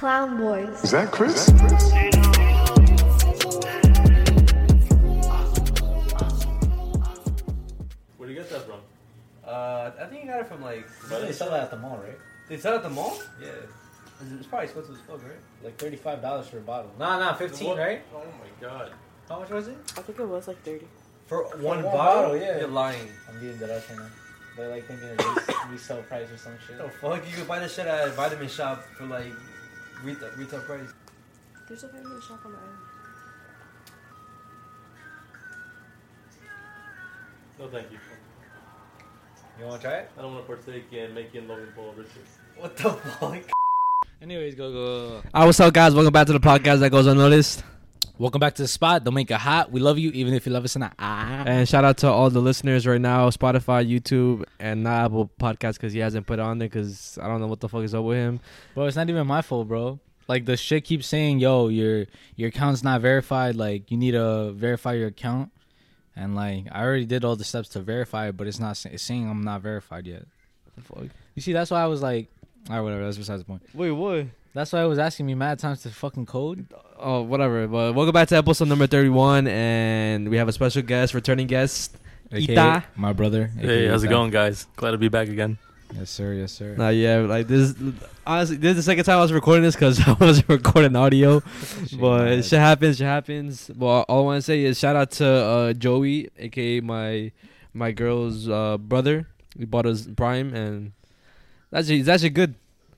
Clown Boys. Is that Chris? Where do you get that from? Uh, I think you got it from like. They sell that at the mall, right? They sell it at the mall. Yeah. It's, it's probably expensive as fuck, right? Like thirty-five dollars for a bottle. Nah, nah, fifteen, What? right? Oh my god. How much was it? I think it was like 30. For one, one bottle? bottle, yeah. You're lying. I'm beating that up right now. They're like thinking it's resale price or some shit. The fuck? You could buy this shit at a vitamin shop for like retail, retail price. There's a vitamin shop on the island. No, thank you. You want to try it? I don't want to partake in making Logan Paul richer. What the fuck? Anyways, go go. Alright, what's up, guys? Welcome back to the podcast that goes unnoticed. Welcome back to the spot. Don't make it hot. We love you, even if you love us or not. Ah. And shout out to all the listeners right now, Spotify, YouTube, and not Apple Podcast because he hasn't put it on there because I don't know what the fuck is up with him. Bro, it's not even my fault, bro. Like the shit keeps saying, "Yo, your your account's not verified. Like you need to verify your account." And like I already did all the steps to verify it, but it's not it's saying I'm not verified yet. The fuck? You see, that's why I was like, all right, whatever. That's besides the point. Wait, what? That's why I was asking me mad times to fucking code. Oh, whatever. But welcome back to episode number 31, and we have a special guest, returning guest. AKA Ita. my brother. Hey, AKA how's it Ita. going, guys? Glad to be back again. Yes, sir. Yes, sir. Nah, yeah, like this. Honestly, this is the second time I was recording this because I wasn't recording audio. but mad. shit happens, shit happens. Well, all I want to say is shout out to uh, Joey, aka my my girl's uh, brother. We bought his Prime, and that's it's actually good.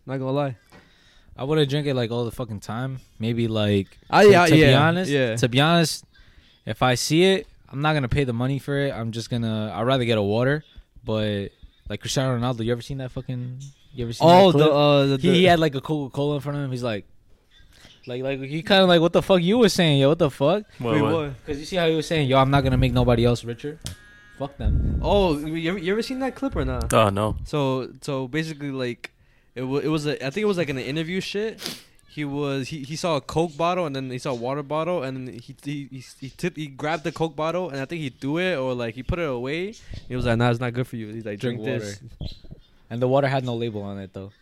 Not gonna lie. I wouldn't drink it like all the fucking time. Maybe like Ah, to, yeah, to be yeah, honest, yeah. to be honest, if I see it, I'm not gonna pay the money for it. I'm just gonna. I'd rather get a water. But like Cristiano Ronaldo, you ever seen that fucking? You ever seen? Oh, that the uh, the, he, the- he had like a Coca Cola in front of him. He's like, like like he kind of like what the fuck you were saying, yo, what the fuck? What, Wait, what? what? Because you see how he was saying, yo, I'm not gonna make nobody else richer. Fuck them. Oh, you ever, you ever seen that clip or not? Oh no. So so basically like it was it was a, I think it was like an interview shit. He was he, he saw a Coke bottle and then he saw a water bottle and then he he he he, he grabbed the Coke bottle and I think he threw it or like he put it away. He was like, "Nah, it's not good for you." He's like, Drink "Drink, this." And the water had no label on it though.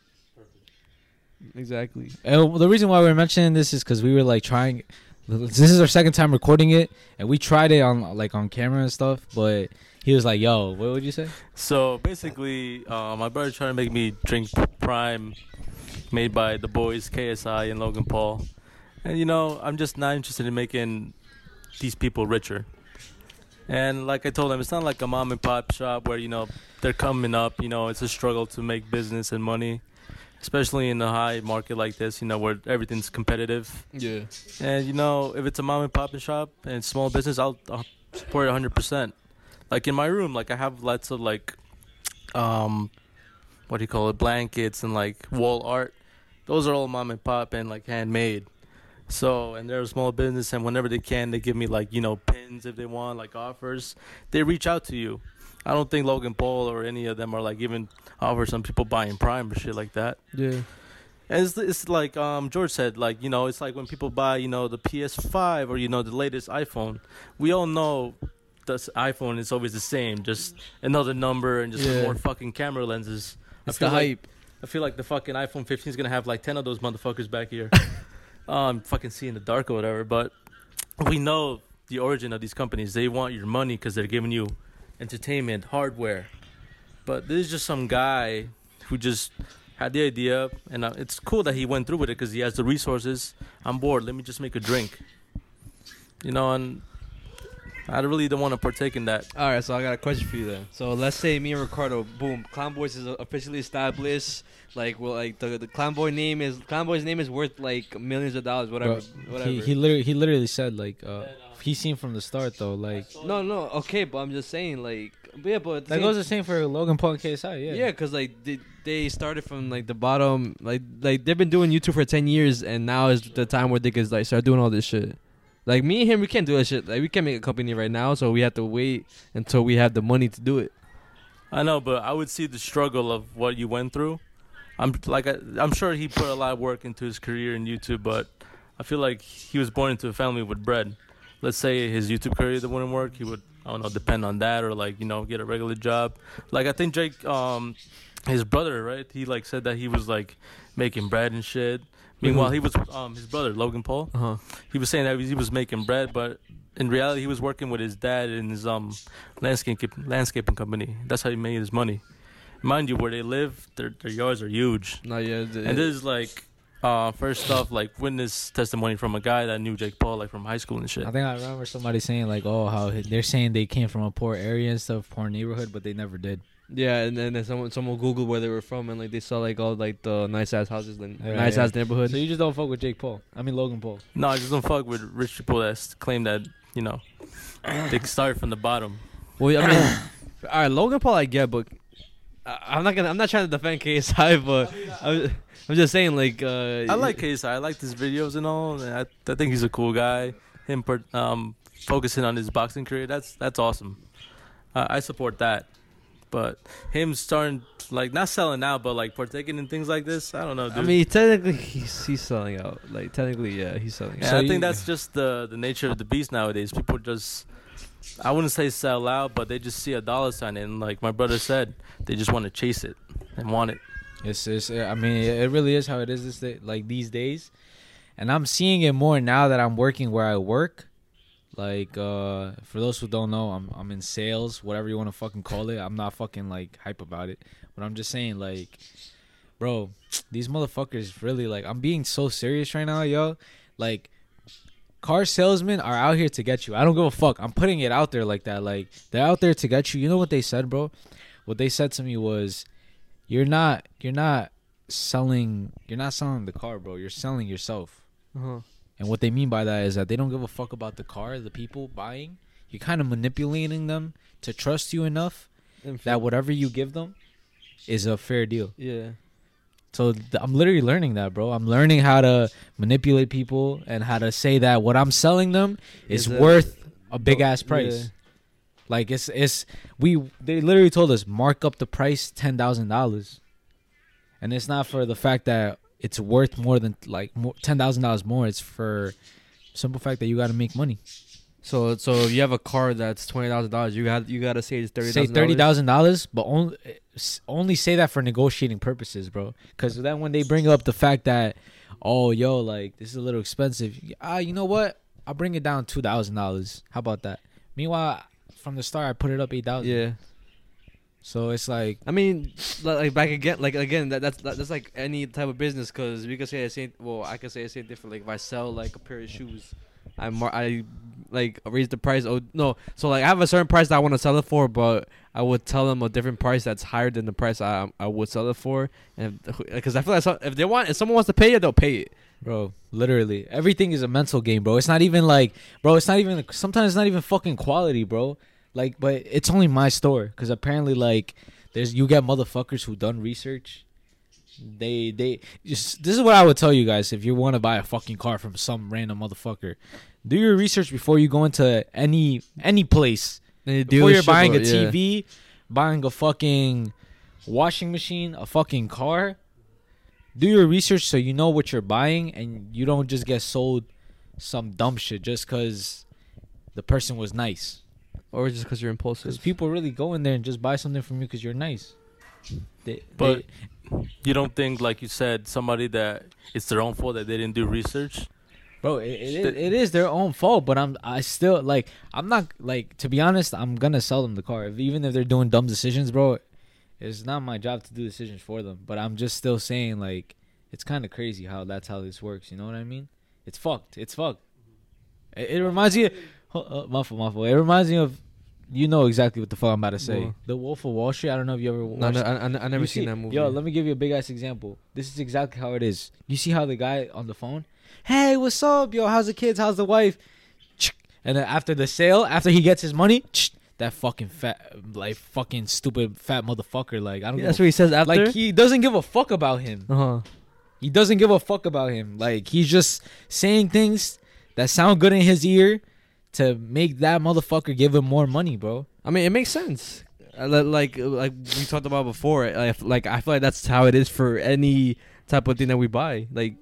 Exactly. And the reason why we're mentioning this is because we were like trying. This is our second time recording it, and we tried it on like on camera and stuff. But he was like, "Yo, what would you say?" So basically, uh, my brother tried to make me drink Prime, made by the boys KSI and Logan Paul, and you know I'm just not interested in making these people richer. And like I told him, it's not like a mom and pop shop where you know they're coming up. You know, it's a struggle to make business and money, especially in a high market like this. You know, where everything's competitive. Yeah. And you know, if it's a mom and pop shop and small business, I'll, I'll support it 100%. Like in my room, like I have lots of like, um, what do you call it, blankets and like wall art. Those are all mom and pop and like handmade. So, and they're a small business, and whenever they can, they give me like you know pins if they want, like offers. They reach out to you. I don't think Logan Paul or any of them are like even offer some people buying Prime or shit like that. Yeah. And it's, it's like um, George said, like you know, it's like when people buy, you know, the PS5 or you know the latest iPhone. We all know this iPhone is always the same, just another number and just Yeah. more fucking camera lenses. It's the like- hype. I feel like the fucking iPhone 15 is gonna have like ten of those motherfuckers back here. um, fucking see in the dark or whatever. But we know the origin of these companies. They want your money because they're giving you entertainment, hardware. But this is just some guy who just had the idea, and uh, it's cool that he went through with it because he has the resources. I'm bored. Let me just make a drink. You know, and I really don't want to partake in that. All right, so I got a question for you then. So let's say me and Ricardo, boom, Clown Boys is officially established. Like, well, like the the Clown Boy name is Clown Boy's name is worth like millions of dollars, whatever, Bro, whatever. He he literally he literally said like uh he seen from the start though like no, no, okay, but I'm just saying, like, but yeah, but at the that same- goes the same for Logan Paul and KSI. Yeah. yeah, cause like they, they started from like the bottom, like like they've been doing YouTube for ten years, and now is the time where they could like start doing all this shit. Like me and him, we can't do that shit. Like we can't make a company right now, so we have to wait until we have the money to do it. I know, but I would see the struggle of what you went through. I'm like, I, I'm sure he put a lot of work into his career in YouTube, but I feel like he was born into a family with bread. Let's say his YouTube career wouldn't work, he would, I don't know, depend on that or like you know get a regular job. Like I think Jake, um, his brother, right? He like said that he was like making bread and shit. Meanwhile, he was um his brother Logan Paul. Uh huh. He was saying that he was making bread, but in reality, he was working with his dad in his um landscape landscaping company. That's how he made his money. Mind you, where they live, their their yards are huge. No, yeah. And this is like uh first off like witness testimony from a guy that knew Jake Paul like from high school and shit. I think I remember somebody saying like, "Oh, how they're saying they came from a poor area and stuff, poor neighborhood, but they never did." Yeah, and then then someone someone googled where they were from, and like they saw like all like the nice ass houses and Yeah, nice yeah. ass neighborhoods. So you just don't fuck with Jake Paul. I mean Logan Paul. No, I just don't fuck with rich people that claim that you know they start from the bottom. Well, I mean, all right, Logan Paul, I get, but I, I'm not gonna. I'm not trying to defend KSI, but I'm, I'm just saying, like, uh, I like KSI. I like his videos and all. And I, I think he's a cool guy. Him per, um, focusing on his boxing career. That's that's awesome. Uh, I support that. But him starting like not selling out, but like partaking in things like this, I don't know. Dude. I mean, technically, he's he's selling out. Like, technically, yeah, he's selling Yeah, out. So I you- think that's just the the nature of the beast nowadays. People just, I wouldn't say sell out, but they just see a dollar sign and like my brother said, they just want to chase it and want it. It's, it's I mean it really is how it is this day, like these days, and I'm seeing it more now that I'm working where I work. Like uh for those who don't know, I'm I'm in sales, whatever you want to fucking call it. I'm not fucking like hype about it, but I'm just saying like, bro, these motherfuckers really like. I'm being so serious right now, yo. Like, car salesmen are out here to get you. I don't give a fuck. I'm putting it out there like that. Like they're out there to get you. You know what they said, bro? What they said to me was, "You're not. You're not selling. You're not selling the car, bro. You're selling yourself." Uh-huh. And what they mean by that is that they don't give a fuck about the car, the people buying. You're kind of manipulating them to trust you enough that whatever you give them is a fair deal. yeah, So th- I'm literally learning that, bro. I'm learning how to manipulate people and how to say that what I'm selling them is, Is worth a big ass yeah. price. Like it's it's we they literally told us mark up the price ten thousand dollars, and it's not for the fact that it's worth more than like ten thousand dollars more. It's for simple fact that you got to make money. So so if you have a car that's twenty thousand dollars, you got you gotta say it's thirty Say thirty thousand dollars, but only only say that for negotiating purposes, bro. Because then when they bring up the fact that, oh yo, like this is a little expensive. Ah, you know what? I'll bring it down two thousand dollars. How about that? Meanwhile, from the start, I put it up eight thousand. Yeah, So it's like, I mean, like back again, like again, that, that's that, that's like any type of business, cause we could say the same. Well, I could say the same different. Like if I sell like a pair of shoes, I mar- I like raise the price. Oh no, so like I have a certain price that I want to sell it for, but I would tell them a different price that's higher than the price I I would sell it for, and because I feel like so, if they want, if someone wants to pay it, they'll pay it. bro, literally everything is a mental game, bro. It's not even like, bro. It's not even. Sometimes it's not even fucking quality, bro. Like, but it's only my store because apparently, like, there's you get motherfuckers who done research. They they just this is what I would tell you guys if you want to buy a fucking car from some random motherfucker. Do your research before you go into any any place. Before you're buying a TV, buying a fucking washing machine, a fucking car, do your research so you know what you're buying and you don't just get sold some dumb shit just because the person was nice. Or just because you're impulsive. Because people really go in there and just buy something from you because you're nice. They, But they- you don't think, like you said, somebody that it's their own fault that they didn't do research. bro, it, it, is, it is their own fault. But I'm I still like I'm not like to be honest. I'm gonna sell them the car if, even if they're doing dumb decisions, bro. It's not my job to do decisions for them. But I'm just still saying like it's kind of crazy how that's how this works. You know what I mean? It's fucked. It's fucked. It, it reminds me. Uh, my fault. It reminds me of. You know exactly what the fuck I'm about to say. What? The Wolf of Wall Street. I don't know if you ever No, watched. no, I, I, I never You seen see- that movie. Yo, let me give you a big ass example. This is exactly how it is. You see how the guy on the phone, hey, what's up, yo? How's the kids? How's the wife? And then after the sale, after he gets his money, that fucking fat, like fucking stupid fat motherfucker. Like I don't. Yeah, that's what he says after. like he doesn't give a fuck about him. uh huh. He doesn't give a fuck about him. Like he's just saying things that sound good in his ear to make that motherfucker give him more money, bro. I mean, it makes sense. Uh, Like like we talked about before. Like I feel like that's how it is for any type of thing that we buy. Like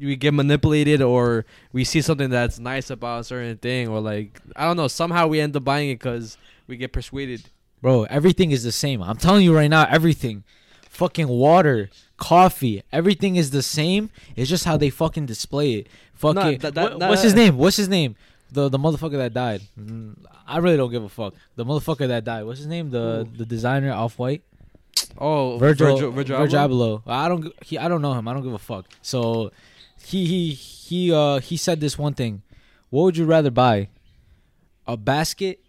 we get manipulated, or we see something that's nice about a certain thing, or like I don't know. Somehow we end up buying it because we get persuaded. Bro, everything is the same. I'm telling you right now, everything. fucking water, coffee, everything is the same. It's just how they fucking display it. Fucking that- that- that- what's his name? What's his name? The the motherfucker that died. Mm, I really don't give a fuck. The motherfucker that died. What's his name? The the designer off white. Oh, Virgil Virgil, Virgil, Virgil, Abloh? Abloh. I don't he I don't know him. I don't give a fuck. So he he he uh he said this one thing. What would you rather buy? A basket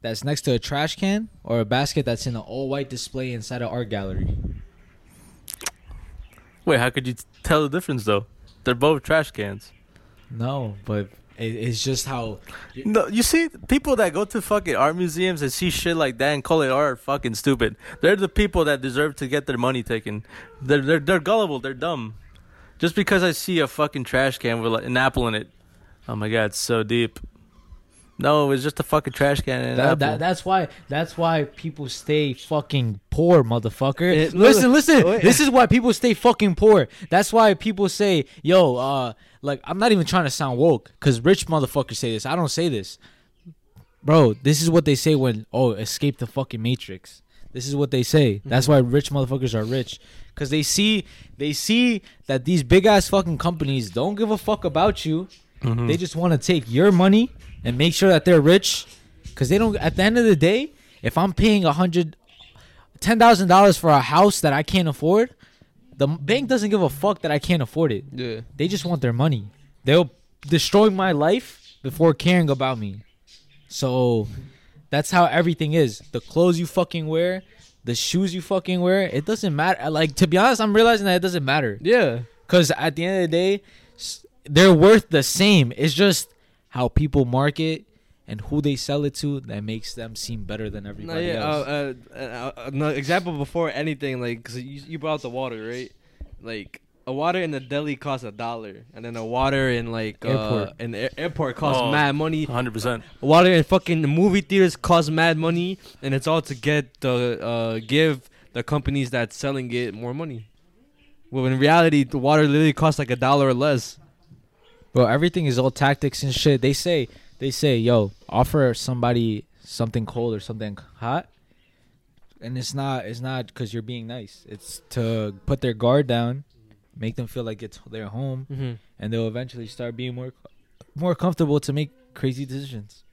that's next to a trash can or a basket that's in an all white display inside an art gallery? Wait, how could you t- tell the difference though? They're both trash cans. No, but it, it's just how No, you see, people that go to fucking art museums and see shit like that and call it art are fucking stupid. They're the people that deserve to get their money taken. They're they're they're gullible. They're dumb. Just because I see a fucking trash can with an apple in it, oh my god, it's so deep. No, it's just a fucking trash can and an that, apple. that that's why that's why people stay fucking poor, motherfucker. It- listen, listen. wait. This is why people stay fucking poor. That's why people say, "Yo, uh, like I'm not even trying to sound woke, cause rich motherfuckers say this. I don't say this, bro. This is what they say when oh, escape the fucking matrix. This is what they say. That's why rich motherfuckers are rich, cause they see they see that these big ass fucking companies don't give a fuck about you. Mhm. They just want to take your money and make sure that they're rich, because they don't. At the end of the day, if I'm paying a hundred, ten thousand dollars for a house that I can't afford, the bank doesn't give a fuck that I can't afford it. Yeah. They just want their money. They'll destroy my life before caring about me. So that's how everything is. The clothes you fucking wear, the shoes you fucking wear, it doesn't matter. Like to be honest, I'm realizing that it doesn't matter. Yeah. Cause at the end of the day, they're worth the same. It's just how people market and who they sell it to that makes them seem better than No, everybody yeah. else. Uh, uh, uh, no, example before anything, like, cause you, you brought the water, right? Like, a water in the deli costs a dollar, and then a water in like uh, Airport. in the air- airport costs Oh. mad money. 100%. Water in fucking movie theaters costs mad money, and it's all to get the uh give the companies that's selling it more money. Well, in reality, the water literally costs like a dollar or less. Bro, everything is all tactics and shit. They say they say, yo, offer somebody something cold or something hot. And it's not it's not because you're being nice. It's to put their guard down, make them feel like it's their home, Mm-hmm. and they'll eventually start being more more comfortable to make crazy decisions.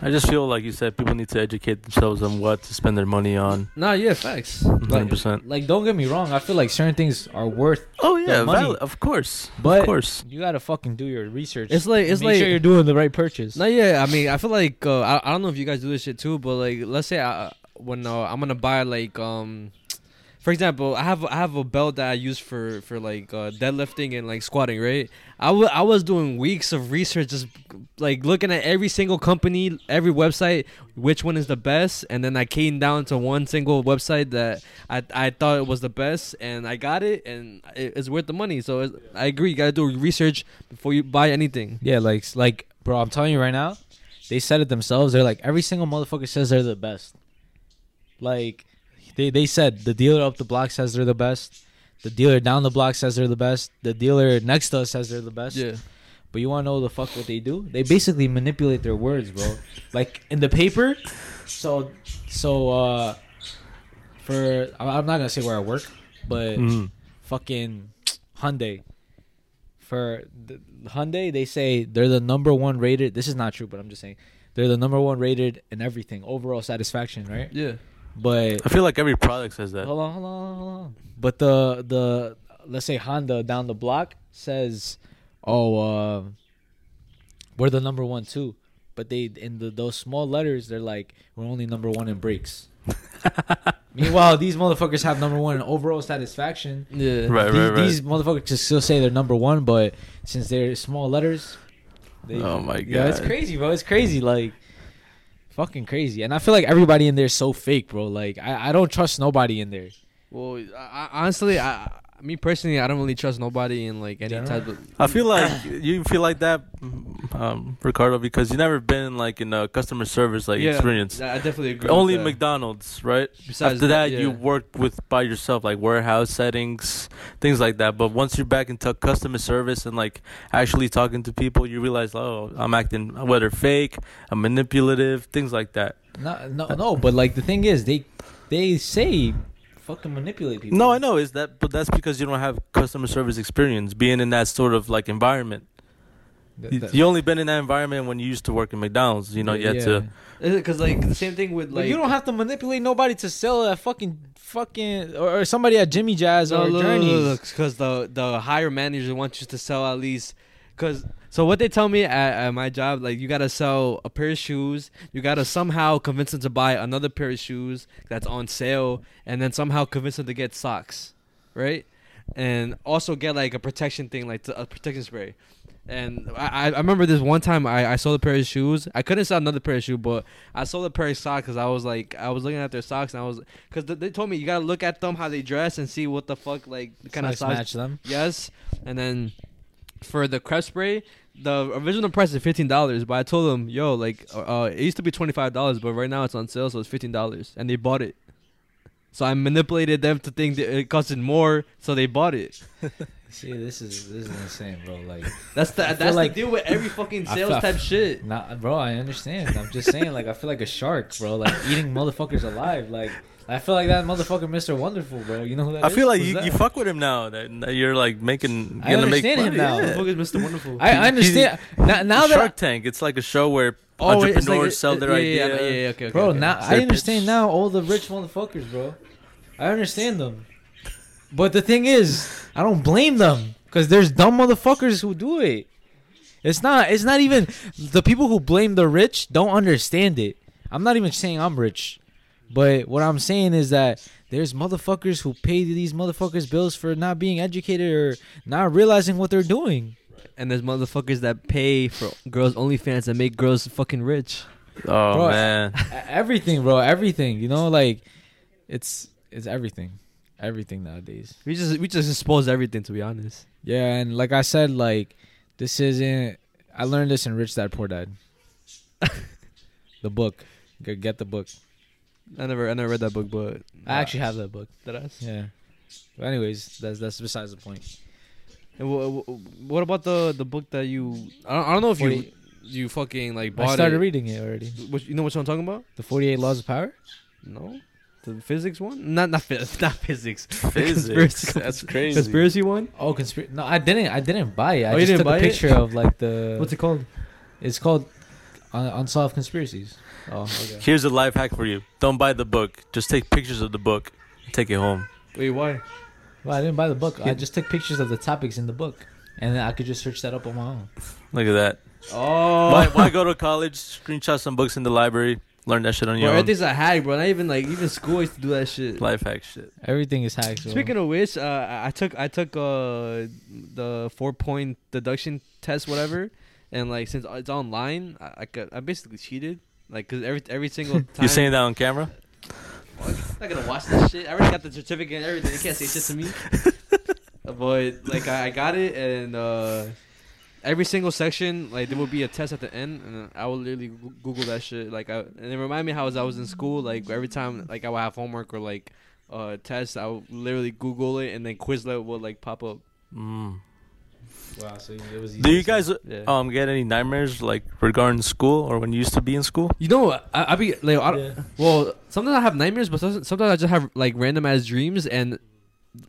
I just feel like you said people need to educate themselves on what to spend their money on. Nah, yeah, facts. 100%. Like, don't get me wrong. I feel like certain things are worth, Oh yeah, money. valid, of course. but of course. you gotta fucking do your research. It's like it's make like sure you're doing the right purchase. No, yeah. I mean, I feel like uh, I, I don't know if you guys do this shit too, but like, let's say I, when uh, I'm gonna buy like um, for example, I have I have a belt that I use for for like uh, deadlifting and like squatting, right? I I was doing weeks of research, just like looking at every single company, every website, which one is the best, and then I came down to one single website that I I thought it was the best, and I got it, and it, it's worth the money. So I agree, you gotta do research before you buy anything. Yeah, like like bro, I'm telling you right now, they said it themselves. They're like every single motherfucker says they're the best. Like they they said the dealer up the block says they're the best. The dealer down the block says they're the best. The dealer next to us says they're the best. Yeah. But you want to know the fuck what they do? They basically manipulate their words, bro. like in the paper. So so uh for I- I'm not gonna say where I work, but Mhm. fucking Hyundai. For the, Hyundai, they say they're the number one rated. This is not true, but I'm just saying they're the number one rated in everything, overall satisfaction, right? Yeah. But I feel like every product says that. hold on, hold on, hold on. But the the let's say Honda down the block says, "Oh, uh, we're the number one too." But they in the those small letters, they're like, "We're only number one in brakes." Meanwhile, these motherfuckers have number one in overall satisfaction. Yeah. Right, these, right, right. these motherfuckers just still say they're number one, but since they're small letters, they, Oh my yeah, it's crazy, bro. It's crazy, like fucking crazy. And I feel like everybody in there is so fake, bro. Like I, I don't trust nobody in there. Well, I, honestly, I, me personally, I don't really trust nobody in like any General? type of. I feel like you feel like that, um, Ricardo, because you never been like in a customer service like Yeah, experience. I definitely agree. Only with that. McDonald's, right? Besides After that, yeah. you worked with by yourself, like warehouse settings, things like that. But once you're back into customer service and like actually talking to people, you realize, oh, I'm acting whether fake, I'm manipulative, things like that. No, no, no. But like the thing is, they they say fucking manipulate people. No, I know. Is that, but that's because you don't have customer service experience being in that sort of like environment. Th- You, you only been in that environment when you used to work in McDonald's. You know, you had to. Because like the same thing with But like you don't have to manipulate nobody to sell a fucking fucking or, or somebody at Jimmy Jazz or Journeys. because the the higher manager wants you to sell at least. Because so what they tell me at, at my job, like you gotta sell a pair of shoes, you gotta somehow convince them to buy another pair of shoes that's on sale, and then somehow convince them to get socks, right? And also get like a protection thing, like a protection spray. And I, I remember this one time I, I sold a pair of shoes. I couldn't sell another pair of shoes, but I sold a pair of socks because I was like I was looking at their socks and I was because th- they told me you gotta look at them how they dress and see what the fuck like kind of socks. match them. Yes, and then for the Crep spray, the original price is fifteen dollars. But I told them, yo, like uh, it used to be twenty five dollars, but right now it's on sale, so it's fifteen dollars, and they bought it. So I manipulated them to think that it costed more, so they bought it. See, this is this is insane, bro. Like, That's the that's like- the deal with every fucking sales feel- type shit. nah, bro. I understand. I'm just saying, like, I feel like a shark, bro. Like eating motherfuckers alive. Like, I feel like that motherfucker, Mr. Wonderful, bro. You know who that I is? feel like Who's you, that? you fuck with him now. That, that you're like making. I gonna make understand him money. now. Who the fuck is Mr. Wonderful? I, I understand now. Now that Shark Tank. It's like a show where Oh, it's entrepreneurs like- sell uh, their yeah, yeah, idea. Yeah, yeah, okay, okay, bro okay. now i understand pitch. now all the rich motherfuckers bro i understand them but the thing is i don't blame them because there's dumb motherfuckers who do it it's not it's not even the people who blame the rich don't understand it i'm not even saying i'm rich but what i'm saying is that there's motherfuckers who pay these motherfuckers bills for not being educated or not realizing what they're doing. And there's motherfuckers that pay for girls OnlyFans that make girls fucking rich. Oh Bro, man, everything bro everything you know like it's it's everything. Everything nowadays. We just we just expose everything to be honest. yeah and like i said like this isn't i learned this in rich dad poor dad. The book. Go get the book I never I never read that book, but i actually have that book did I? yeah but anyways that's that's besides the point And wha- wha- what about the the book that you? I don't, I don't know if you Forty- you fucking like bought i started it. reading it already Which, you know what I'm talking about? the 48 laws of power No, the physics one. Not not phys- not physics. physics. Conspiracy- That's crazy. Conspiracy one. oh conspiracy no i didn't i didn't buy it oh, i Oh, you just didn't took buy a it? picture of like the What's it called? it's called unsolved conspiracies Oh, okay. Here's a life hack for you. Don't buy the book. Just take pictures of the book and take it home. Wait, why? Well, I didn't buy the book. I just took pictures of the topics in the book, and then I could just search that up on my own. Look at that. Oh, Why, why go to college? Screenshot some books in the library. Learn that shit on Bro, your own. everything's a hack, bro. Not even like even school used to do that shit. Life hack shit. Everything is hacked. bro. Speaking of which, uh, I I took I took uh the four point deduction test, whatever, and like since it's online, I I, could, I basically cheated. Like, cause every every single time You saying that on camera? I'm not gonna watch this shit. I already got the certificate and everything. You can't say shit to me. but like I, I got it, and uh every single section, like there would be a test at the end, and I would literally Google that shit. Like, I, and it reminded me how as I was in school, like every time like I would have homework or like uh test, I would literally Google it, and then Quizlet would like pop up. Mm. Wow, so it was. easy. Do you guys Yeah. um get any nightmares like regarding school or when you used to be in school? You know, I, I be like, I don't, Yeah. well, sometimes I have nightmares, but sometimes sometimes I just have like random ass dreams, and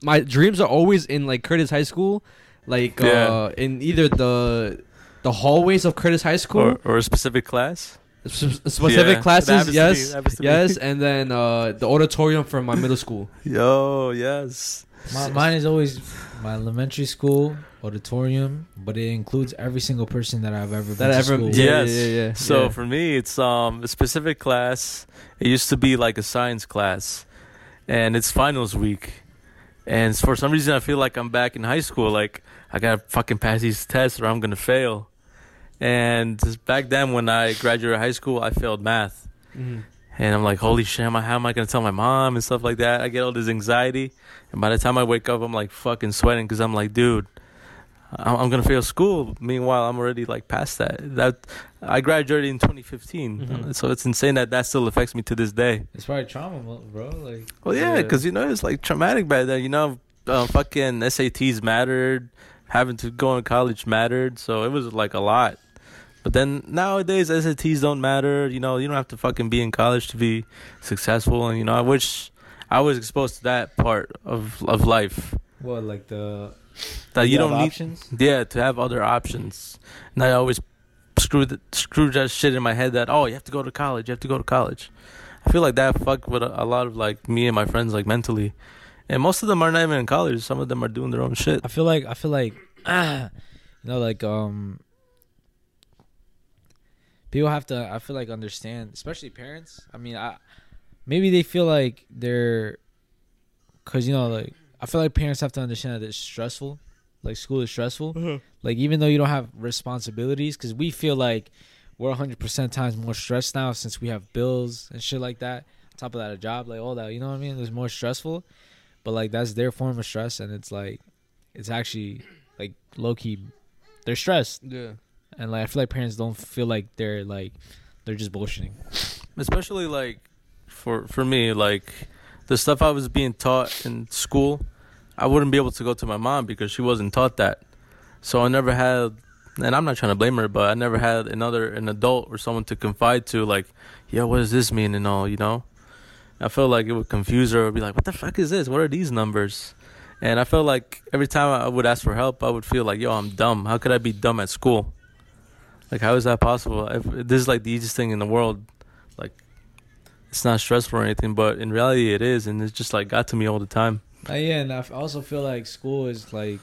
my dreams are always in like Curtis High School, like Yeah. uh, in either the the hallways of Curtis High School, Or, or a specific class? s- specific Yeah, classes, happens to me, yes, that happens to me. yes, and then uh, the auditorium for my middle school. Yo, yes. My, mine is always my elementary school auditorium, but it includes every single person that I've ever been That to ever, school. yeah, Yes. yeah, yeah, yeah. So yeah. for me, it's um a specific class. It used to be like a science class, and it's finals week. And for some reason, I feel like I'm back in high school. Like I gotta fucking pass these tests, or I'm gonna fail. And back then, when I graduated high school, I failed math. Mhm. And I'm like, holy shit, how am I gonna tell my mom and stuff like that? I get all this anxiety, and by the time I wake up, I'm like fucking sweating because I'm like, dude, I'm, I'm gonna fail school. Meanwhile, I'm already like past that. That I graduated in 2015, Mhm. so it's insane that that still affects me to this day. It's probably trauma, bro. Like, Well, yeah, because you know it's like traumatic back then. You know, uh, fucking SATs mattered, having to go to college mattered, so it was like a lot. But then nowadays SATs don't matter. You know, you don't have to fucking be in college to be successful. And you know, I wish, I was exposed to that part of of life What like the that you, don't need. options? Yeah, to have other options, and I always screw the, screw that shit in my head that oh you have to go to college, you have to go to college. I feel like that fucked with a, a lot of like me and my friends like mentally, and most of them are not even in college. Some of them are doing their own shit. I feel like I feel like you know like um people have to I feel like understand especially parents. I mean I maybe they feel like they're cuz you know like I feel like parents have to understand that it's stressful. Like school is stressful. Uh-huh. Like even though you don't have responsibilities cuz we feel like we're 100% times more stressed now since we have bills and shit like that. On top of that a job like all that, you know what I mean? It's more stressful. But like that's their form of stress and it's like it's actually like low key they're stressed Yeah. And like I feel like parents don't feel like they're like they're just bullshitting. especially like for for me like the stuff i was being taught in school i wouldn't be able to go to my mom because she wasn't taught that. So i never had and i'm not trying to blame her but i never had another an adult or someone to confide to like yo what does this mean? and all you know? I felt like it would confuse her I'd be like what the fuck is this? What are these numbers? And i felt like every time i would ask for help i would feel like yo i'm dumb. How could i be dumb at school like how is that possible if this is like the easiest thing in the world like it's not stressful or anything, but in reality it is, and it's just like got to me all the time. Uh, yeah, and I also feel like school is like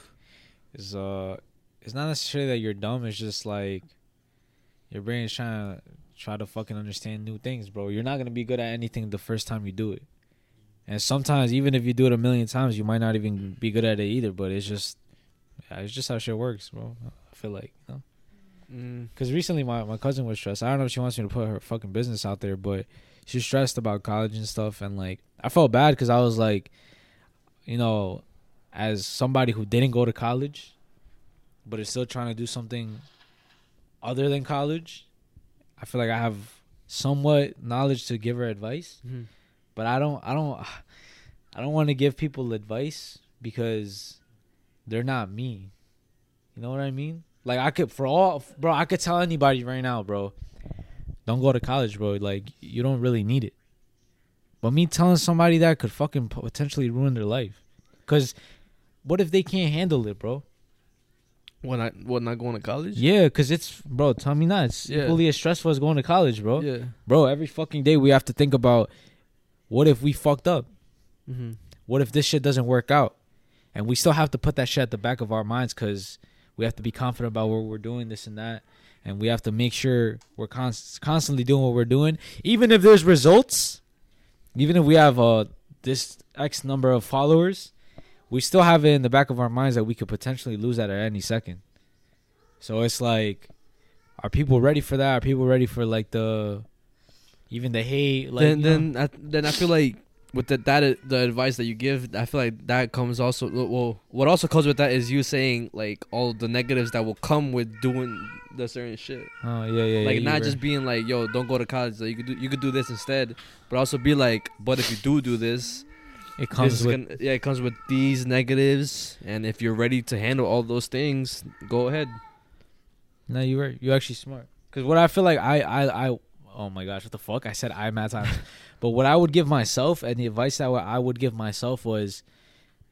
is uh it's not necessarily that you're dumb. It's just like your brain is trying to try to fucking understand new things, bro. You're not gonna be good at anything the first time you do it, and sometimes even if you do it a million times, you might not even be good at it either. But it's just yeah, it's just how shit works, bro. I feel like you know. Mm. Because recently my, my cousin was stressed. I don't know if she wants me to put her fucking business out there, but she's stressed about college and stuff. And like, I felt bad because I was like, you know, as somebody who didn't go to college, but is still trying to do something other than college, I feel like I have somewhat knowledge to give her advice. Mhm. But I don't, I don't, I don't want to give people advice because they're not me. You know what I mean? Like I could for all bro, I could tell anybody right now, bro. Don't go to college, bro. Like you don't really need it. But me telling somebody that could fucking potentially ruin their life. Cuz what if they can't handle it, bro? When I What not going to college? Yeah, cuz it's bro, tell me not. It's Yeah. equally as stressful as going to college, bro. Yeah. Bro, every fucking day we have to think about what if we fucked up? Mm-hmm. what if this shit doesn't work out? And we still have to put that shit at the back of our minds because we have to be confident about what we're doing, this and that. And we have to make sure we're const- constantly doing what we're doing. Even if there's results, even if we have uh, this X number of followers, we still have it in the back of our minds that we could potentially lose that at any second. So it's like, are people ready for that? Are people ready for like the, even the hate? Like, then know? then I, then I feel like with the that uh, the advice that you give, I feel like that comes also well. What also comes with that is you saying like all the negatives that will come with doing the certain shit. oh yeah, yeah, like yeah, not just right. being like, yo, don't go to college. Like, you could do you could do this instead, but also be like, but if you do do this, it comes with gonna, yeah, it comes with these negatives, and if you're ready to handle all those things, go ahead. No, you were you actually smart. Cause what I feel like I I I oh my gosh, what the fuck? I said I mad times. But what I would give myself and the advice that I would give myself was,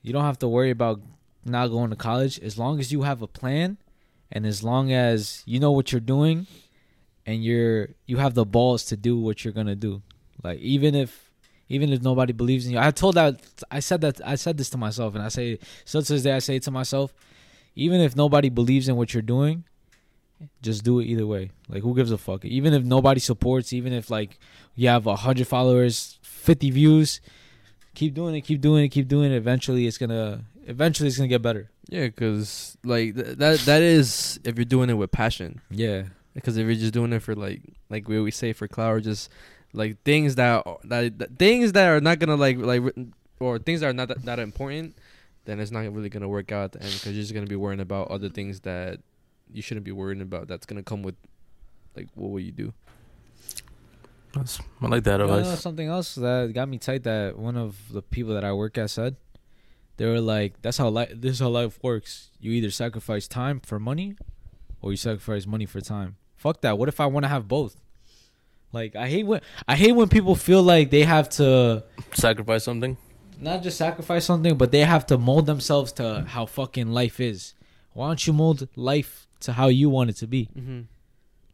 you don't have to worry about not going to college. As long as you have a plan, and as long as you know what you're doing, and you're you have the balls to do what you're gonna do. Like even if even if nobody believes in you, I told that I said that I said this to myself, and I say still to this day I say to myself, even if nobody believes in what you're doing just do it either way. Like who gives a fuck? Even if nobody supports, even if like you have a hundred followers, fifty views, keep doing it, keep doing it, keep doing it. Eventually, it's gonna eventually it's gonna get better. Yeah, because like th- that that is if you're doing it with passion. Yeah, Because if you're just doing it for like like we always say for clout or just like things that are- that, that things that are not gonna like like or things that are not that, that important, then it's not really gonna work out at the end because you're just gonna be worrying about other things that you shouldn't be worrying about. That's gonna come with like what will you do? That's, I like that You wanna know advice. something else that got me tight that one of the people that I work at said. They were like, "That's how life. This is how life works. You either sacrifice time for money, or you sacrifice money for time. Fuck that. What if I want to have both? Like I hate when I hate when people feel like they have to Sacrifice something. not just sacrifice something, but they have to mold themselves to how fucking life is. Why don't you mold life to how you want it to be? Mm-hmm.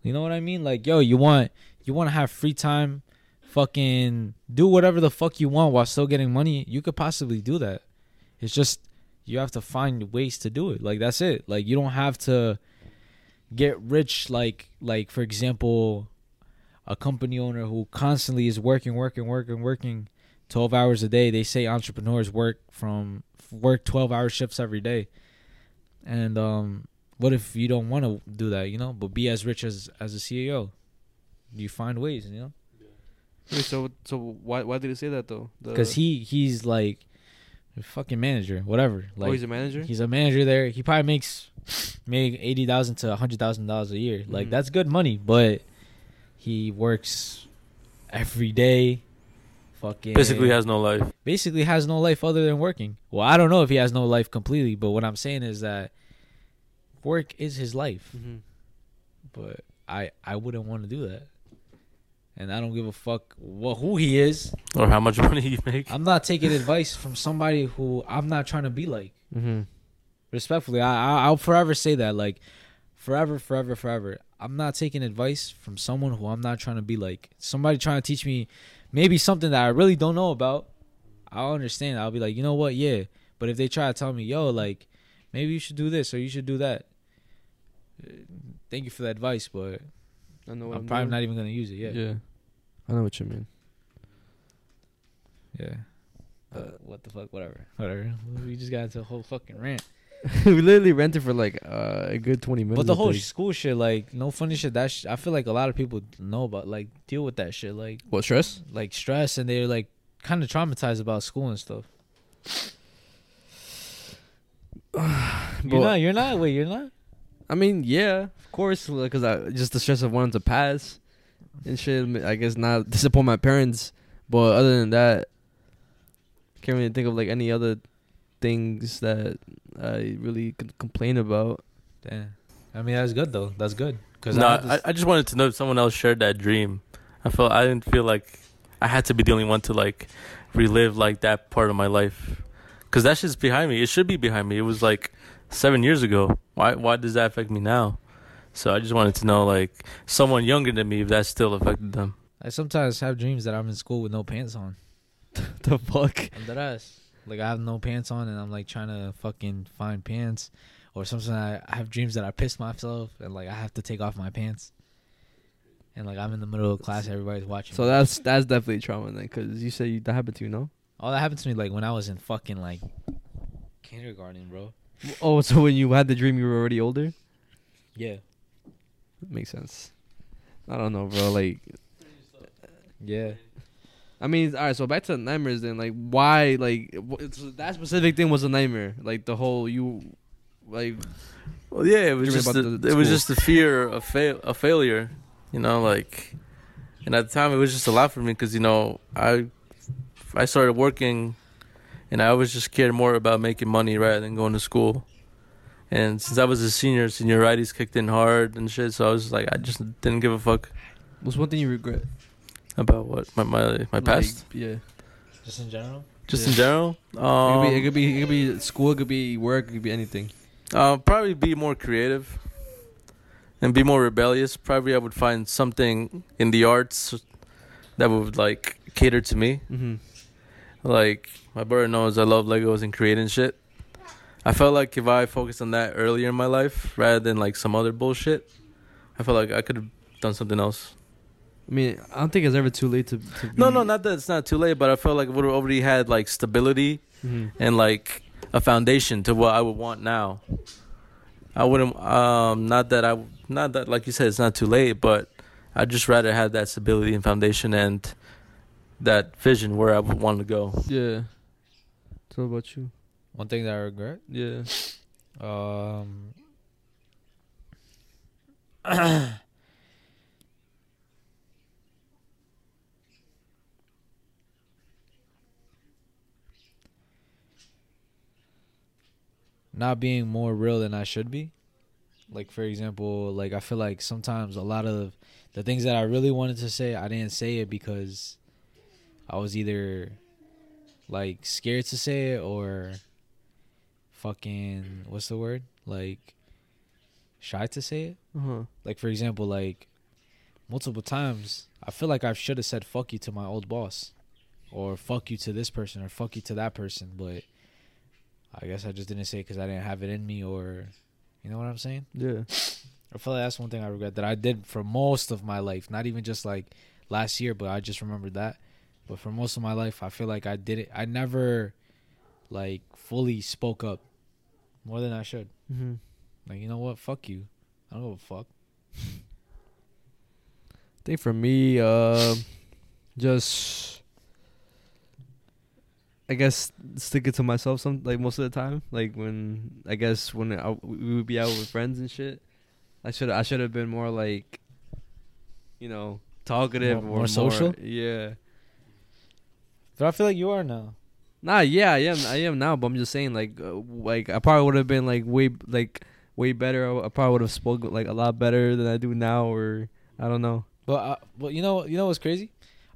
You know what I mean? Like, yo, you want you want to have free time, fucking do whatever the fuck you want while still getting money. You could possibly do that. It's just you have to find ways to do it. Like that's it. Like you don't have to get rich like like for example a company owner who constantly is working working working working 12 hours a day they say entrepreneurs work from work 12 hour shifts every day and um what if you don't want to do that you know but be as rich as as a ceo you find ways you know Wait, so so why why did he say that though? Because he he's like fucking manager whatever like oh, he's a manager. He's a manager there. He probably makes make eighty thousand to hundred thousand dollars a year. Like Mhm. that's good money, but he works every day. Fucking Basically, has no life. basically has no life other than working. Well, I don't know if he has no life completely, but what I'm saying is that work is his life. Mm-hmm. But I I wouldn't want to do that, and I don't give a fuck what who he is. Or how much money he makes. I'm not taking advice from somebody who I'm not trying to be like. Mm-hmm. respectfully I, I i'll forever say that like forever forever forever i'm not taking advice from someone who i'm not trying to be like somebody trying to teach me maybe something that i really don't know about i'll understand. I'll be like you know what? Yeah. But if they try to tell me yo like maybe you should do this or you should do that uh, thank you for the advice but I know what i'm I'm, probably doing. not even gonna use it Yeah. yeah. I know what you mean. yeah. But what the fuck? Whatever. Whatever. We just got into a whole fucking rant we literally rented for like uh, a good twenty minutes. But the whole school shit, like no funny shit. That sh- I feel like a lot of people know about, like deal with that shit, like what stress? like stress, and they're like kind of traumatized about school and stuff. You're not. You're not. Wait, you're not. I mean, yeah, of course, because I just the stress of wanting to pass and shit. I guess not disappoint my parents, but other than that, can't really think of like any other things that I really could complain about. Damn. I mean, that's good though. That's good. Cause no, I, I, this- I just wanted to know if someone else shared that dream. I felt I didn't feel like I had to be the only one to like relive like that part of my life, because that shit's behind me. It should be behind me. It was like seven years ago. Why why does that affect me now? So I just wanted to know like someone younger than me if that still affected them. I sometimes have dreams that I'm in school with no pants on. the fuck? I'm dead ass. Like I have no pants on, and I'm like trying to fucking find pants, or sometimes I, I have dreams that I piss myself, and like I have to take off my pants, and like I'm in the middle of class, everybody's watching. So that's that's definitely trauma then, because you said you, that happened to you, no? all that happened to me like when I was in fucking like kindergarten, bro. Oh, so when you had the dream, you were already older. Yeah, Makes sense. I don't know, bro. Like, yeah. I mean, all right. So back to the nightmares. Then, like, why? Like, that specific thing was a nightmare. Like the whole you, like, Well, yeah, it was just the, the it was just the fear of fail of failure, you know, like, and at the time it was just a lot for me because you know I I started working, and I was just cared more about making money rather than going to school, and since I was a senior, senioritis kicked in hard and shit, so I was like I just didn't give a fuck what's one thing you regret? About what my my my past, Like, yeah. Just in general. just yeah. in general. Um, it, could be, it could be. It could be school. It could be work. It could be anything. Uh, probably be more creative and be more rebellious. Probably I would find something in the arts that would like cater to me. Mm-hmm. Like my brother knows I love Legos and creating shit. I felt like if I focused on that earlier in my life rather than like some other bullshit, I felt like I could have done something else. I mean, I don't think it's ever too late to. to be, No, no, not that it's not too late, but I felt like I would have already had like stability Mhm. and like a foundation to what I would want now. I wouldn't um not that I not that like you said it's not too late, but I'd just rather have that stability and foundation and that vision where I would want to go. Yeah. So what about you? One thing that I regret. Yeah. Um. Not being more real than I should be. Like for example, like I feel like sometimes a lot of the things that I really wanted to say, I didn't say it because I was either like scared to say it or fucking what's the word? Like shy to say it. Uh-huh. Like for example, like multiple times, I feel like I should have said "fuck you" to my old boss, or "fuck you" to this person, or "fuck you" to that person, but I guess I just didn't say it because I didn't have it in me, or you know what I'm saying. Yeah. I feel like that's one thing I regret that I did for most of my life, not even just like last year, but I just remembered that. But for most of my life, I feel like I did it. I never like fully spoke up more than I should. Mm-hmm. Like you know what? Fuck you. I don't give a fuck. I think for me, uh, just I guess stick it to myself. Some like most of the time, like when I guess when I, we would be out with friends and shit. I should I should have been more like, you know, talkative More- or more social? Yeah. But I feel like you are now. Nah, yeah, I am. I am now, but I'm just saying, like, uh, like I probably would have been like way, like way better. I probably would have spoken like a lot better than I do now, or I don't know. But uh, but you know you know what's crazy?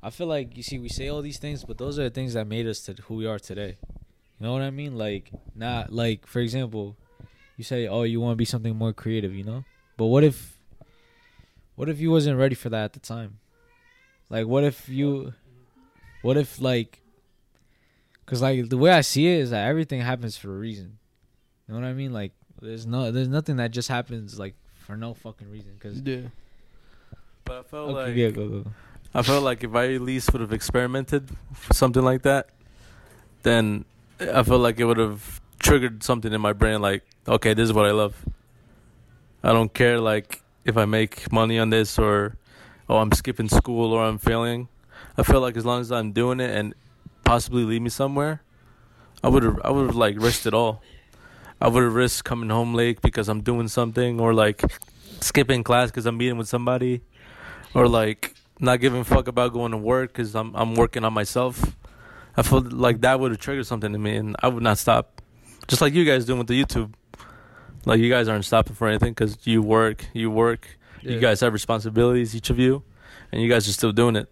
I feel like you see we say all these things, but those are the things that made us to who we are today. You know what I mean? Like not like for example, you say oh you want to be something more creative, you know? But what if what if you wasn't ready for that at the time? Like what if you what if like cuz like the way I see it is that everything happens for a reason. You know what I mean? Like there's no there's nothing that just happens like for no fucking reason cuz Yeah. But I felt Okay, like yeah, go go. I felt like if I at least would have experimented something like that, then I felt like it would have triggered something in my brain like, okay, this is what I love. I don't care like if I make money on this or oh I'm skipping school or I'm failing. I feel like as long as I'm doing it and possibly lead me somewhere, I would have I would have like risked it all. I would have risked coming home late because I'm doing something or like skipping class because I'm meeting with somebody or like not giving a fuck about going to work because I'm I'm working on myself. I feel like that would have triggered something in me, and I would not stop. Just like you guys doing with the YouTube. Like you guys aren't stopping for anything because you work, you work. You guys have responsibilities, each of you, and you guys are still doing it.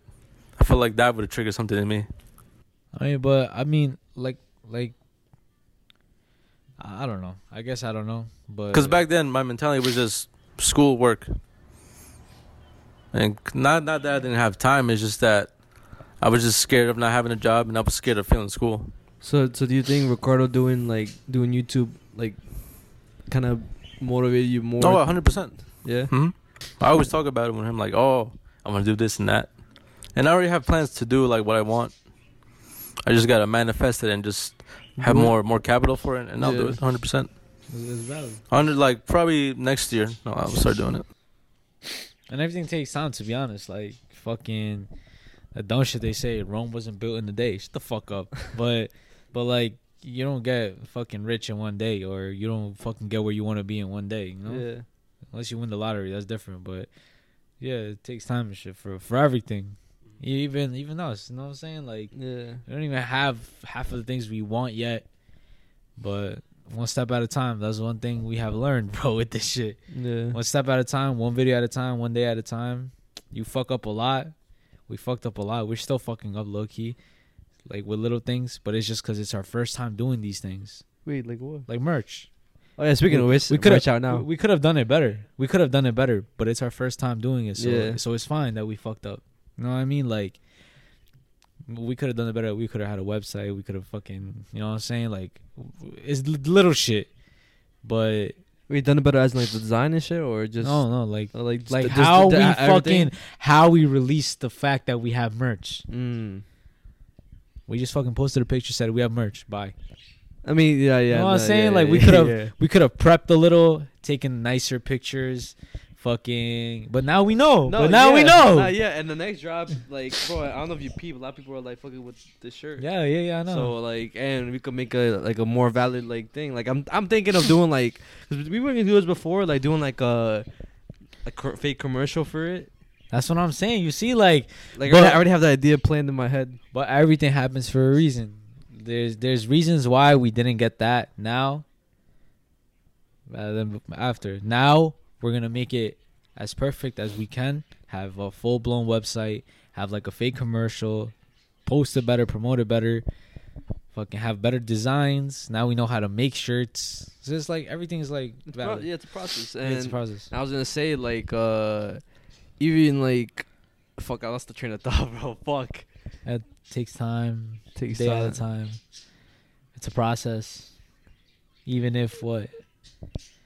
I feel like that would have triggered something in me. I mean, but I mean, like, like, I I don't know. I guess I don't know, but Because back then, my mentality was just school, work, and not not that I didn't have time. It's just that I was just scared of not having a job, and I was scared of failing school. So, so do you think Ricardo doing like doing YouTube like kind of motivated you more? Oh, 100 percent. Yeah. Hmm. I always talk about it with him, like, oh, I'm gonna do this and that, and I already have plans to do like what I want. I just gotta manifest it and just have Do more more capital for it, and I'll do Yeah. it 100. percent it's, it's valid. 100 like probably next year. No, I'll start doing it. And everything takes time. To be honest, like fucking that dumb shit they say Rome wasn't built in a day. Shut the fuck up. but but like you don't get fucking rich in one day, or you don't fucking get where you want to be in one day. You know, Yeah. unless you win the lottery, that's different. But yeah, it takes time and shit for for everything. Even even us, you know what I'm saying? Like Yeah. we don't even have half of the things we want yet. But one step at a time. That's one thing we have learned, bro, with this shit. Yeah. One step at a time, one video at a time, one day at a time. You fuck up a lot. We fucked up a lot. We're still fucking up low key, like with little things. But it's just because it's our first time doing these things, Wait, like what? like merch. Oh yeah. Speaking We- of which, we could have out now. We, we could have done it better. We could have done it better, but it's our first time doing it. So Yeah. so it's fine that we fucked up. You know what I mean? Like we could have done it better. We could have had a website. We could have fucking you know what I'm saying? Like it's little shit. But we done it better as like the design and shit, or just no, no, like like like just how the- we the- everything? fucking how we released the fact that we have merch. Mm. We just fucking posted a picture said we have merch. Bye. I mean, yeah, yeah. know what I'm saying? yeah, Like, we could've- yeah. We could have prepped a little, taken nicer pictures, fucking. But now we know. but now we know. Nah, yeah, and the next drop, like, bro, I don't know if you peep. A lot of people are like fucking with this shirt. Yeah, yeah, yeah. I know. So like, and we could make a like a more valid like thing. Like I'm I'm thinking of doing like, cause we were gonna do this before, like doing like a a cor- fake commercial for it. That's what I'm saying. You see, like, Like But- I already- I already have the idea planned in my head. but everything happens for a reason. There's there's reasons why we didn't get that now, rather than after. Now we're gonna make it as perfect as we can. Have a full blown website. Have like a fake commercial. Post it better. Promote it better. fucking have better designs. Now we know how to make shirts. So It's like everything is like It's pro- yeah, it's a process. And it's a process. I was gonna say like uh, even like, fuck, I lost the train of thought, bro. Fuck. It takes time. Takes day time. at a time. It's a process. Even if what?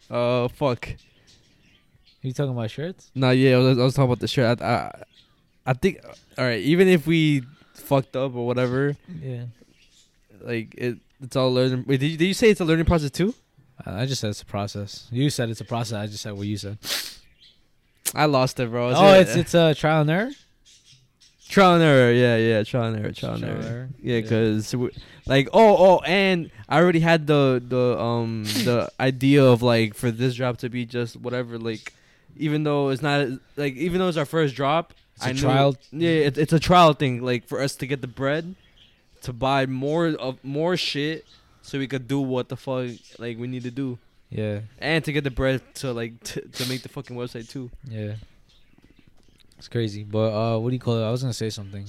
Uh, fuck. You talking about shirts? No, yeah, I was, I was talking about the shirt. I, I, I think, all right, even if we fucked up or whatever, Yeah. like it, it's all learning. Wait, did you, did you say it's a learning process too? I I just said it's a process. You said it's a process. I just said what you said. I lost it, bro. oh, it's it's a trial and error. trial and error. Yeah, yeah, trial and error, trial and Trial and error. error. Yeah, Yeah. because like, oh, oh, and I already had the the um the idea of like for this drop to be just whatever, like, even though it's not like even though it's our first drop, It's a I knew- trial. Yeah, it, it's a trial thing, like for us to get the bread, to buy more of more shit, so we could do what the fuck like we need to do, Yeah, and to get the bread to like t- to make the fucking website too. yeah. It's crazy, but uh, what do you call it? I was gonna say something.